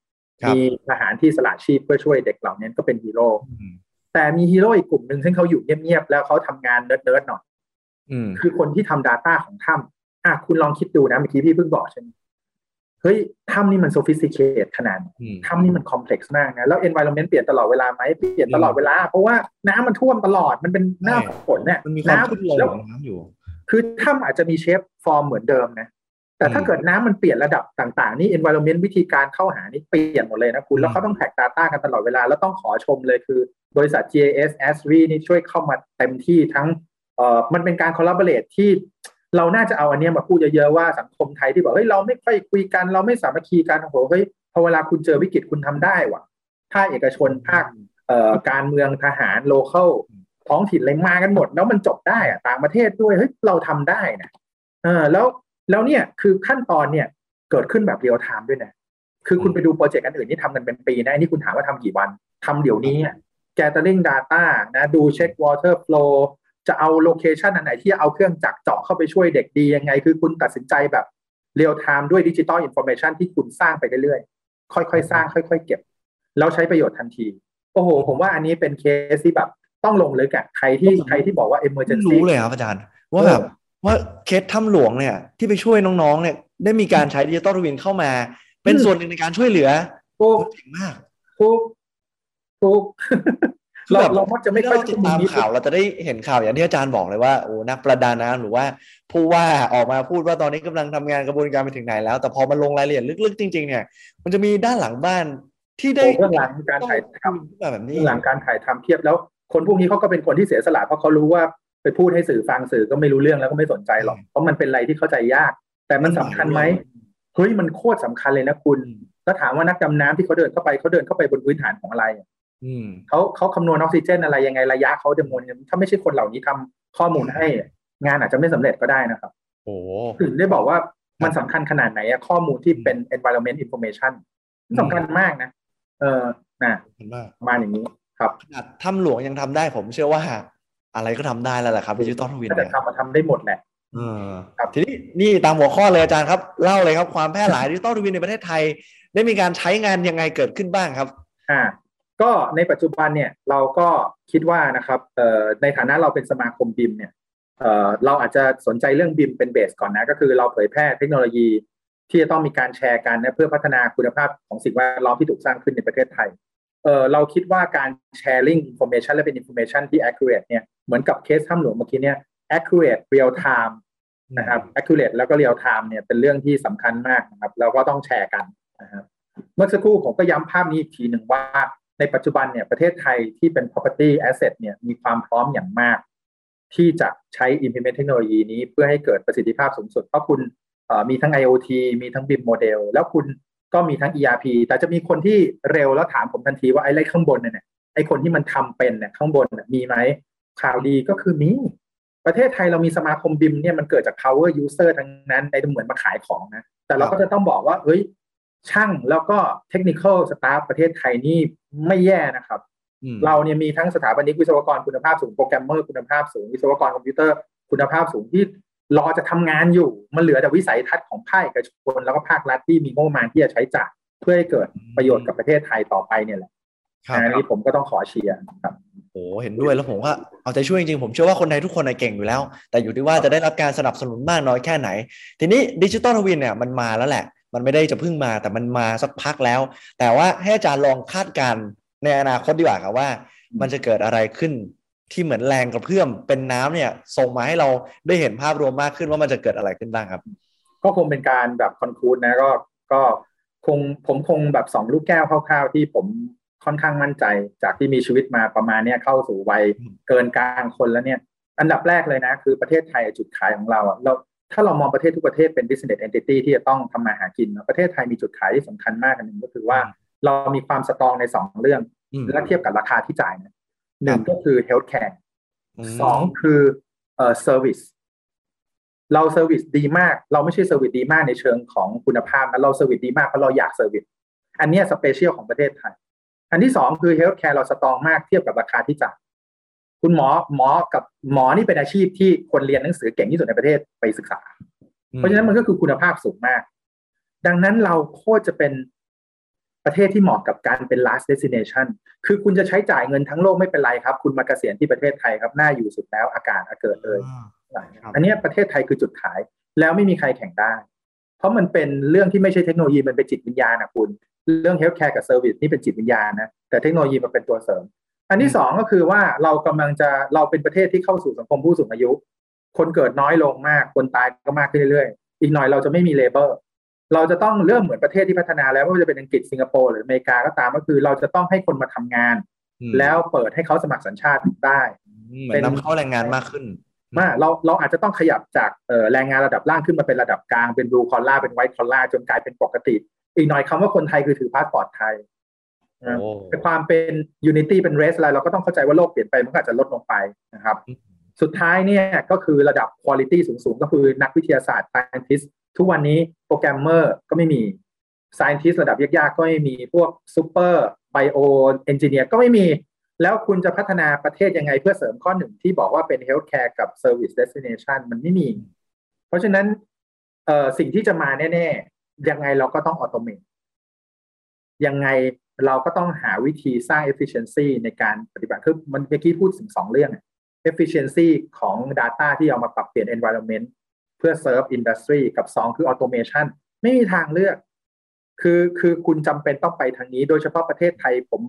มีทหารที่สละชีพเพื่อช่วยเด็กเหล่านี้ก็เป็นฮีโร่อืมแต่มีฮีโร่อีกกลุ่มหนึ่งซึ่งเขาอยู่เงียบๆแล้วเขาทำงานเนิร์ดๆหน่อยอืมคือคนที่ทำ Data ของถ้ำอะคุณลองคิดดูนะเมื่อกี้พี่เพิ่งบอกใช่ไหมเฮ้ยถ้ำนี่มัน sophisticated ขนาดไหนอืมถ้ำนี่มัน complex มากนะ แล้ว environment เปลี่ยนตลอดเวลาไหมเปลี่ยนตลอดเวลา เพราะว่าน้ำมันท่วมตลอดมันเป็นหน้าใช่ฝนเนี่ยมันมีความน้ำขึ้นลงแล้วของน้ำอยู่ คือถ้ำอาจจะมี shape form เหมือนเดิมนะ แต่ถ้าอืมเกิดน้ำมันเปลี่ยนระดับต่างๆ นี่ environment วิธีการเข้าหานี่เปลี่ยนหมดเลยนะคุณ แล้วเขาต้องแท็ก Data กันตลอดเวลา แล้วต้องขอชมเลยคือ บริษัท GIS Esri นี่ช่วยเข้ามาเต็มที่ทั้งเอ่อมันเป็นการ collaborate ที่เราน่าจะเอาอันเนี้ยมาพูดเยอะๆว่าสังคมไทยที่บอกเฮ้ยเราไม่ค่อยคุยกัน เราไม่สามัคคีกันโอ้โหเฮ้ยพอเวลาคุณเจอวิกฤตคุณทำได้ว่ะภาคเอกชนภาคเอ่อการเมืองทหาร local ท้องถิ่นอะไรมากันหมด แล้วมันจบได้อะต่างประเทศด้วยเฮ้ยเราทำได้นะเออแล้ว แล้วเนี่ยคือขั้นตอนเนี่ยเกิดขึ้นแบบ real-time ด้วยนะคือคุณไปดูโปรเจกต์อันอื่นที่ทำกันเป็นปีนะอันนี้คุณถามว่าทำกี่วันทำเดี๋ยวนี้อะ gathering data นะดูเช็ค water flow จะเอา location อันไหนที่เอาเครื่องจักรเจาะเข้าไปช่วยเด็กดียังไง คือคุณตัดสินใจแบบ real-time ด้วย digital information ที่คุณสร้างไปเรื่อยๆ ค่อยๆ สร้าง ค่อยๆ เก็บ แล้วใช้ประโยชน์ทันที โอ้โห ผมว่าอันนี้เป็นเคสที่แบบต้องลงลึกอะใครที่ใครที่บอกว่าไม่ emergency รู้เลยครับอาจารย์ ว่าเออแบบ ว่าเคสถ้ำหลวงเนี่ยที่ไปช่วยน้องๆเนี่ยได้มีการใช้ digital twin เข้ามา เป็นส่วนหนึ่งในการช่วยเหลือถูกเจ๋งมากถูกถูกคือเราแบบเรามักจะไม่ถ้าค่อยเราติดตามข่าว เราจะได้เห็นข่าวอย่างที่อาจารย์บอกเลยว่าโอ้นักประดาน้ำหรือว่าผู้ว่าออกมาพูดว่าตอนนี้กำลังทำงานกระบวนการไปถึงไหนแล้ว แต่พอมาลงรายละเอียดลึกๆ จริง ๆ เนี่ย มันจะมีด้านหลังบ้านที่ได้โอ้เบื้องหลังการถ่ายทำขึ้นมาแบบนี้เรื่องหลังการถ่ายทำเทียบแล้ว คนพวกนี้เขาก็เป็นคนที่เสียสละเพราะเขารู้ว่า ไปพูดให้สื่อฟังสื่อก็ไม่รู้เรื่องแล้วก็ไม่สนใจหรอกอืมเพราะมันเป็นอะไรที่เข้าใจยาก แต่มันสำคัญไหมเฮ้ยมันโคตรสำคัญเลยนะคุณอืมแล้วถามว่านักดำน้ำที่เขาเดินเข้าไปเขาเดินเข้าไปบนพื้นฐานของอะไรอืมเขาเขาคำนวณออกซิเจนอะไรยังไงระยะเขาดำเนินถ้าไม่ใช่คนเหล่านี้ทำข้อมูลให้ งานอาจจะไม่สำเร็จก็ได้นะครับโอ้ถึงได้บอกว่ามันสำคัญขนาดไหนอะข้อมูลที่เป็น environment information สำคัญมากนะ เออนะเห็นมากประมาณอย่างนี้ครับขนาดถ้ำหลวงยังทำได้ผมเชื่อว่า อะไรก็ทำได้แล้วแหละครับ digital twin ถ้าเนี่ยจะทำมาทำได้หมดแหละเออครับทีนี้นี่ตามหัวข้อเลยอาจารย์ครับ เล่าเลยครับความแพร่หลาย digital twin ในประเทศไทย ได้มีการใช้งานยังไงเกิดขึ้นบ้างครับอ่าก็ในปัจจุบันเนี่ยเราก็คิดว่านะครับเอ่อในฐานะเราเป็นสมาคม BIM เนี่ยเอ่อเราอาจจะสนใจเรื่องบิมเป็นเบสก่อนนะก็คือเราเผยแพร่เทคโนโลยีที่จะต้องมีการแชร์กันนะเพื่อพัฒนาคุณภาพของสิ่งแวดล้อมที่ถูกสร้างขึ้นในประเทศไทย เออเราคิดว่าการ sharing information และเป็น information ที่ accurate เนี่ยเหมือนกับเคสถ้ำหลวงเมื่อกี้เนี่ย accurate real time นะครับ accurate แล้วก็ real time เนี่ยเป็นเรื่องที่สำคัญมากนะครับแล้วก็ต้องแชร์กันนะครับเมื่อสักครู่ผมก็ย้ำภาพนี้อีกทีหนึ่งว่าในปัจจุบันเนี่ยประเทศไทยที่เป็น property asset เนี่ยมีความพร้อมอย่างมาก ที่จะใช้ implement เทคโนโลยีนี้เพื่อให้เกิดประสิทธิภาพสูงสุด เพราะคุณมีทั้ง IoT มีทั้ง BIM model แล้วคุณ ก็มีทั้ง ERP แต่จะมีคนที่เร็วแล้วถามผมทันทีว่าไอ้ไรข้างบนเนี่ยไอ้คนที่มันทำเป็นเนี่ยข้างบนน่ะมีไหมข่าวดีก็คือมี ประเทศไทยเรามีสมาคมบิมเนี่ยมันเกิดจาก power user ทั้งนั้นในเหมือนมาขายของนะ แต่เราก็จะต้องบอกว่าเฮ้ยช่างแล้วก็เทคนิคอลสตาฟประเทศไทยนี่ไม่แย่นะครับ เราเนี่ยมีทั้งสถาปนิกวิศวกรคุณภาพสูงโปรแกรมเมอร์คุณภาพสูงวิศวกรคอมพิวเตอร์คุณภาพสูงที่ รอจะทำงานอยู่มันเหลือแต่วิสัยทัศน์ของภาคเอกชนแล้วก็ภาครัฐที่มีงบประมาณที่จะใช้จ่ายเพื่อให้เกิดประโยชน์กับประเทศไทยต่อไปเนี่ยแหละอันนี้ผมก็ต้องขอเชียร์ครับโอ้เห็นด้วยแล้วผมว่าเอาใจช่วยจริงๆผมเชื่อว่าคนไทยทุกคนเก่งอยู่แล้ว แต่อยู่ที่ว่าจะได้รับการสนับสนุนมากน้อยแค่ไหน ทีนี้ digital twin เนี่ยมันมาแล้วแหละ มันไม่ได้จะเพิ่งมาแต่มันมาสักพักแล้ว แต่ว่าให้อาจารย์ลองคาดการในอนาคตดีกว่าครับว่า มันจะเกิดอะไรขึ้น ที่เหมือนแรงกระเพื่อมเป็นน้ำเนี่ยส่งมาให้เราได้เห็นภาพรวมมากขึ้นว่ามันจะเกิดอะไรขึ้นบ้างครับ ก็คงเป็นการแบบคอนคลูดนะก็ก็คงผมคงแบบสองลูกแก้วคร่าวๆที่ผมค่อนข้างมั่นใจ จากที่มีชีวิตมาประมาณเนี้ยเข้าสู่วัยเกินกลางคนแล้วเนี่ย อันดับแรกเลยนะคือประเทศไทยจุดขายของเราอะเราถ้าเรามองประเทศทุกประเทศเป็น business entity ที่จะต้องทำมาหากินประเทศไทยมีจุดขายที่สำคัญมากอันหนึ่งก็คือว่า เรามีความ strong ในสองเรื่อง และเทียบกับราคาที่จ่ายนะ หนึ่งก็คือ healthcare สองคือเอ่อ service เรา service ดีมาก เราไม่ใช่ service ดีมากในเชิงของคุณภาพนะเรา service ดีมากเพราะเราอยาก service อันนี้ special ของประเทศไทย อันที่สองคือ healthcare เรา strong มากเทียบกับราคาที่จ่ายคุณหมอหมอกับหมอนี่เป็นอาชีพที่คนเรียนหนังสือเก่งที่สุดในประเทศไปศึกษา เพราะฉะนั้นมันก็คือคุณภาพสูงมาก ดังนั้นเราโคตรจะเป็น ประเทศที่เหมาะกับการเป็น last destination คือคุณจะใช้จ่ายเงินทั้งโลกไม่เป็นไรครับ คุณมาเกษียณที่ประเทศไทยครับน่าอยู่สุดแล้วอากาศอเกิดเลย อันนี้ประเทศไทยคือจุดขาย แล้วไม่มีใครแข่งได้ เพราะมันเป็นเรื่องที่ไม่ใช่เทคโนโลยีมันเป็นจิตวิญญาณนะคุณ เรื่อง healthcare กับ service นี่เป็นจิตวิญญาณนะ แต่เทคโนโลยีมันเป็นตัวเสริม อันที่สองก็คือว่าเรากำลังจะเราเป็นประเทศที่เข้าสู่สังคมผู้สูงอายุ คนเกิดน้อยลงมาก คนตายก็มากขึ้นเรื่อยๆ อีกหน่อยเราจะไม่มี labor เราจะต้องเริ่มเหมือนประเทศที่พัฒนาแล้วไม่ว่าจะเป็นอังกฤษสิงคโปร์หรืออเมริกาก็ตามก็คือ เราจะต้องให้คนมาทำงาน แล้วเปิดให้เขาสมัครสัญชาติได้เป็นนำเข้าแรงงานมากขึ้นมาเราเราอาจจะต้องขยับจากแรงงานระดับล่างขึ้นมาเป็นระดับกลางเป็น blue collar เป็น white collar จนกลายเป็นปกติ อีกหน่อยคำว่าคนไทยคือถือพาสปอร์ตไทยเป็นความเป็น unity เป็น race อะไรเราก็ต้องเข้าใจว่าโลกเปลี่ยนไปมันก็อาจจะลดลงไปนะครับ สุดท้ายเนี่ยก็คือระดับคุณภาพสูงๆ ก็คือนักวิทยาศาสตร์ scientist ทุกวันนี้โปรแกรมเมอร์ก็ไม่มี scientist ระดับยากๆ ก็ไม่มีพวก super bio engineer ก็ไม่มี แล้วคุณจะพัฒนาประเทศยังไงเพื่อเสริมข้อหนึ่งที่บอกว่าเป็น healthcare กับ service destination มันไม่มี เพราะฉะนั้นเออสิ่งที่จะมาแน่ๆ ยังไงเราก็ต้องออโตเมตยังไงเราก็ต้องหาวิธีสร้าง efficiency ในการปฏิบัติคือมันเมื่อกี้พูดถึงสองเรื่อง efficiency ของ Data ที่เอามาปรับเปลี่ยน environment เพื่อ serve industry กับสองคือ automation ไม่มีทางเลือก คือคือคุณจำเป็นต้องไปทางนี้ โดยเฉพาะประเทศไทยผม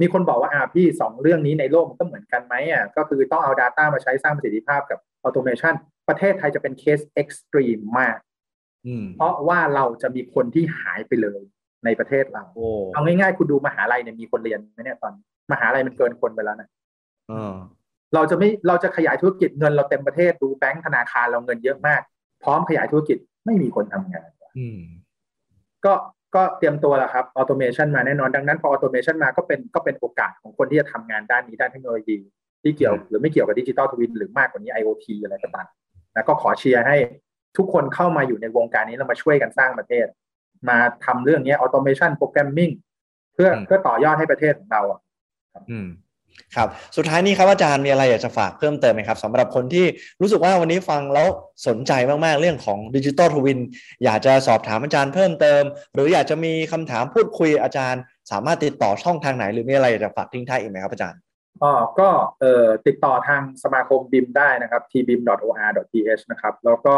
มีคนบอกว่าอ่าพี่สองเรื่องนี้ในโลกมันก็เหมือนกันไหมอะก็คือต้องเอา Data มาใช้สร้างประสิทธิภาพกับ automation ประเทศไทยจะเป็นเคส extreme มากเพราะว่าเราจะมีคนที่หายไปเลยในประเทศเราเอาง่ายๆ คุณดูมหาลัยเนี่ยมีคนเรียนไหมเนี่ยตอนมหาลัยมันเกินคนไปแล้วนะ เราจะไม่เราจะขยายธุรกิจเงินเราเต็มประเทศดูแบงก์ธนาคารเราเงินเยอะมาก พร้อมขยายธุรกิจไม่มีคนทำงานก็ก็เตรียมตัวแล้วครับ automation มาแน่นอนดังนั้นพอ automation มาก็เป็นก็เป็นโอกาสของคนที่จะทำงานด้านนี้ด้านเทคโนโลยีที่เกี่ยวหรือไม่เกี่ยวกับ digital twin หรือมากกว่านี้ IoT อะไรก็ตามนะก็ขอเชียร์ให้ทุกคนเข้ามาอยู่ในวงการนี้แล้วมาช่วยกันสร้างประเทศ มาทำเรื่องนี้ automation programming เพื่อเพื่อต่อยอดให้ประเทศของเราอะอืม ครับสุดท้ายนี้ครับอาจารย์มีอะไรอยากจะฝากเพิ่มเติมไหมครับสำหรับคนที่รู้สึกว่าวันนี้ฟังแล้วสนใจมากๆเรื่องของ digital twin อยากจะสอบถามอาจารย์เพิ่มเติม หรืออยากจะมีคำถามพูดคุยอาจารย์ สามารถติดต่อช่องทางไหน หรือมีอะไรอยากจะฝากทิ้งท้ายอีกไหมครับอาจารย์อ๋อก็เอ่อติดต่อทางสมาคม BIM ได้นะครับ tbim.or.th นะครับแล้วก็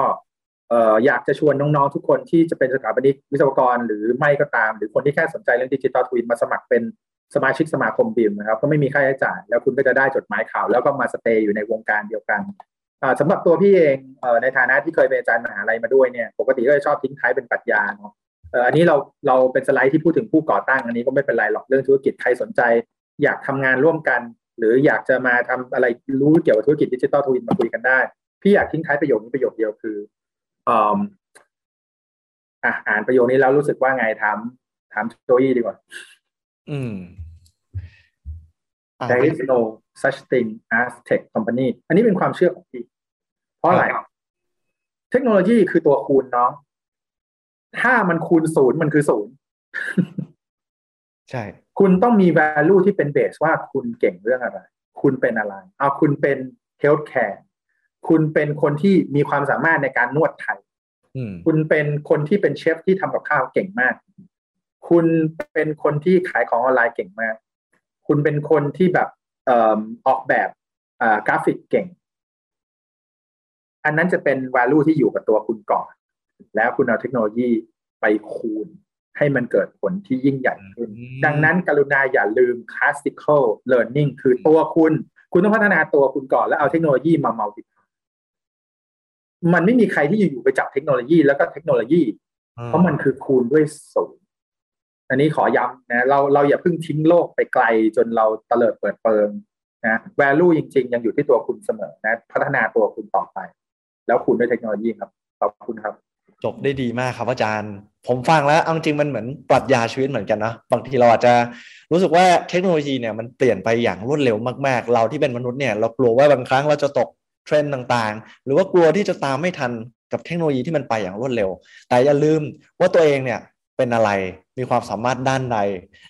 อยากจะชวนน้องๆทุกคนที่จะเป็นสถาปนิกวิศวกร หรือไม่ก็ตาม หรือคนที่แค่สนใจเรื่อง digital twin มาสมัครเป็น สมาชิกสมาคม BIM นะครับก็ไม่มีค่าใช้จ่าย แล้วคุณก็จะได้จดหมายข่าว แล้วก็มา stay อยู่ในวงการเดียวกันสำหรับตัวพี่เองในฐานะที่เคยเป็นอาจารย์มหาลัยมาด้วยเนี่ยปกติก็จะชอบทิ้งท้ายเป็นปรัชญาเนาะอันนี้เราเราเป็นสไลด์ที่พูดถึงผู้ก่อตั้ง อันนี้ก็ไม่เป็นไรหรอกเรื่องธุรกิจใครสนใจ อยากทำงานร่วมกัน หรืออยากจะมาทำอะไรรู้เกี่ยวกับธุรกิจดิจิทัลทวินมาคุยกันได้ พี่อยากทิ้งท้ายประโยคนี้ประโยคเดียวคืออ่าอ่านประโยคนี้แล้วรู้สึกว่าไงถามถามโจยี่ดีกว่า อืม there is no such thing as tech company อันนี้เป็นความเชื่อของพี่เพราะอะไร เทคโนโลยีคือตัวคูณน้อง ถ้ามันคูณศูนย์มันคือศูนย์ใช่ คุณต้องมี value ที่เป็นเบสว่าคุณเก่งเรื่องอะไร คุณเป็นอะไร เอาคุณเป็น healthcare คุณเป็นคนที่มีความสามารถในการนวดไทยอืมคุณเป็นคนที่เป็นเชฟที่ทำกับข้าวเก่งมาก คุณเป็นคนที่ขายของออนไลน์เก่งมาก คุณเป็นคนที่แบบเอ่อออกแบบอ่ากราฟิกเก่ง อันนั้นจะเป็น value ที่อยู่กับตัวคุณก่อน แล้วคุณเอาเทคโนโลยีไปคูณให้มันเกิดผลที่ยิ่งใหญ่ขึ้นอืมดังนั้นกรุณาอย่าลืม classical learning คือตัวคุณ คุณต้องพัฒนาตัวคุณก่อน แล้วเอาเทคโนโลยีมา multiply มันไม่มีใครที่อยู่ๆไปจับเทคโนโลยีแล้วก็เทคโนโลยี เพราะมันคือคูณด้วยศูนย์ อันนี้ขอย้ำนะเราเราอย่าเพิ่งทิ้งโลกไปไกลจนเราเตลิดเปิดเปิงนะ value จริง ๆ ยังอยู่ที่ตัวคุณเสมอนะ พัฒนาตัวคุณต่อไป แล้วคูณด้วยเทคโนโลยีครับ ขอบคุณครับ จบได้ดีมากครับอาจารย์ ผมฟังแล้วเอาจริงมันเหมือนปรัชญาชีวิตเหมือนกันนะบางทีเราอาจจะรู้สึกว่าเทคโนโลยีเนี่ยมันเปลี่ยนไปอย่างรวดเร็วมากๆ เราที่เป็นมนุษย์เนี่ยเรากลัวว่าบางครั้งเราจะตกเทรนด์ต่างๆ หรือว่ากลัวที่จะตามไม่ทันกับเทคโนโลยีที่มันไปอย่างรวดเร็ว แต่อย่าลืมว่าตัวเองเนี่ย เป็นอะไร มีความสามารถด้านใด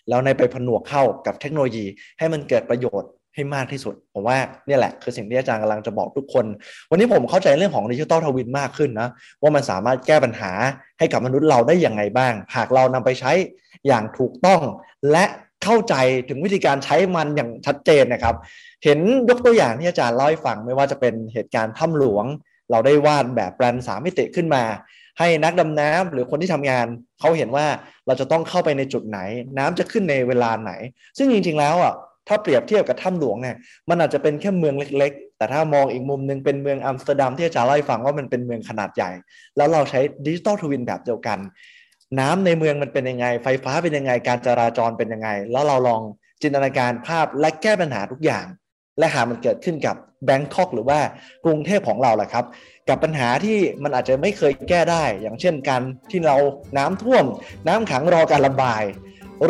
แล้วในไปผนวกเข้ากับเทคโนโลยี ให้มันเกิดประโยชน์ให้มากที่สุด ผมว่าเนี่ยแหละคือสิ่งที่อาจารย์กำลังจะบอกทุกคน วันนี้ผมเข้าใจเรื่องของดิจิ t a ลทวินมากขึ้นนะ ว่ามันสามารถแก้ปัญหาให้กับมนุษย์เราได้อย่างไงบ้าง หากเรานำไปใช้อย่างถูกต้อง และเข้าใจถึงวิธีการใช้มันอย่างชัดเจนนะครับ เห็นยกตัวอย่างที่อาจารย์เล่าให้ฟังไม่ว่าจะเป็นเหตุการณ์ถ้ำหลวง เราได้วาดแบบแปลนสามมิติขึ้นมา ให้นักดำน้ำหรือคนที่ทำงานเขาเห็นว่าเราจะต้องเข้าไปในจุดไหน น้ำจะขึ้นในเวลาไหน ซึ่งจริงๆแล้วอะถ้าเปรียบเทียบกับถ้ำหลวงเนี่ยมันอาจจะเป็นแค่เมืองเล็ก ๆ แต่ถ้ามองอีกมุมหนึ่งเป็นเมืองอัมสเตอร์ดัมที่อาจารย์เล่าให้ฟังว่ามันเป็นเมืองขนาดใหญ่ แล้วเราใช้ digital twin แบบเดียวกัน น้ำในเมืองมันเป็นยังไง ไฟฟ้าเป็นยังไงการจราจรเป็นยังไง แล้วเราลองจินตนาการภาพและแก้ปัญหาทุกอย่าง และหามันเกิดขึ้นกับ Bangkok หรือว่ากรุงเทพของเราแหละครับ กับปัญหาที่มันอาจจะไม่เคยแก้ได้ อย่างเช่นการที่เราน้ำท่วม น้ำขังรอการระบาย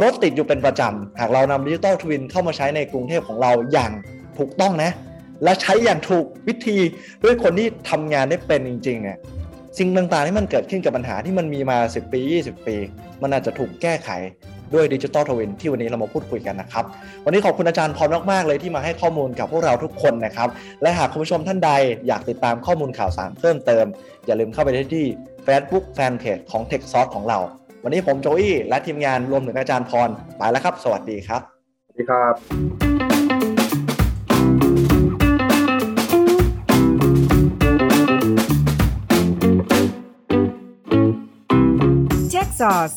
รถติดอยู่เป็นประจำ หากเรานำ digital twin เข้ามาใช้ในกรุงเทพของเราอย่างถูกต้องนะ และใช้อย่างถูกวิธีด้วยคนที่ทำงานได้เป็นจริงๆเนี่ยสิ่งต่างๆที่มันเกิดขึ้นกับปัญหาที่มันมีมา 10 ปี 20 ปี มันอาจจะถูกแก้ไข ด้วยดิจิตอลทวินที่วันนี้เรามาพูดคุยกันนะครับ วันนี้ขอบคุณอาจารย์พรมากๆเลยที่มาให้ข้อมูลกับพวกเราทุกคนนะครับ และหากคุณผู้ชมท่านใดอยากติดตามข้อมูลข่าวสารเพิ่มเติม อย่าลืมเข้าไปได้ที่ Facebook Fanpage ของ Tech s o u r c e ของเรา วันนี้ผมโจอี้และทีมงานรวมถึงอาจารย์พรไปแล้วครับ สวัสดีครับสวัสดีครับ Tech Sauce,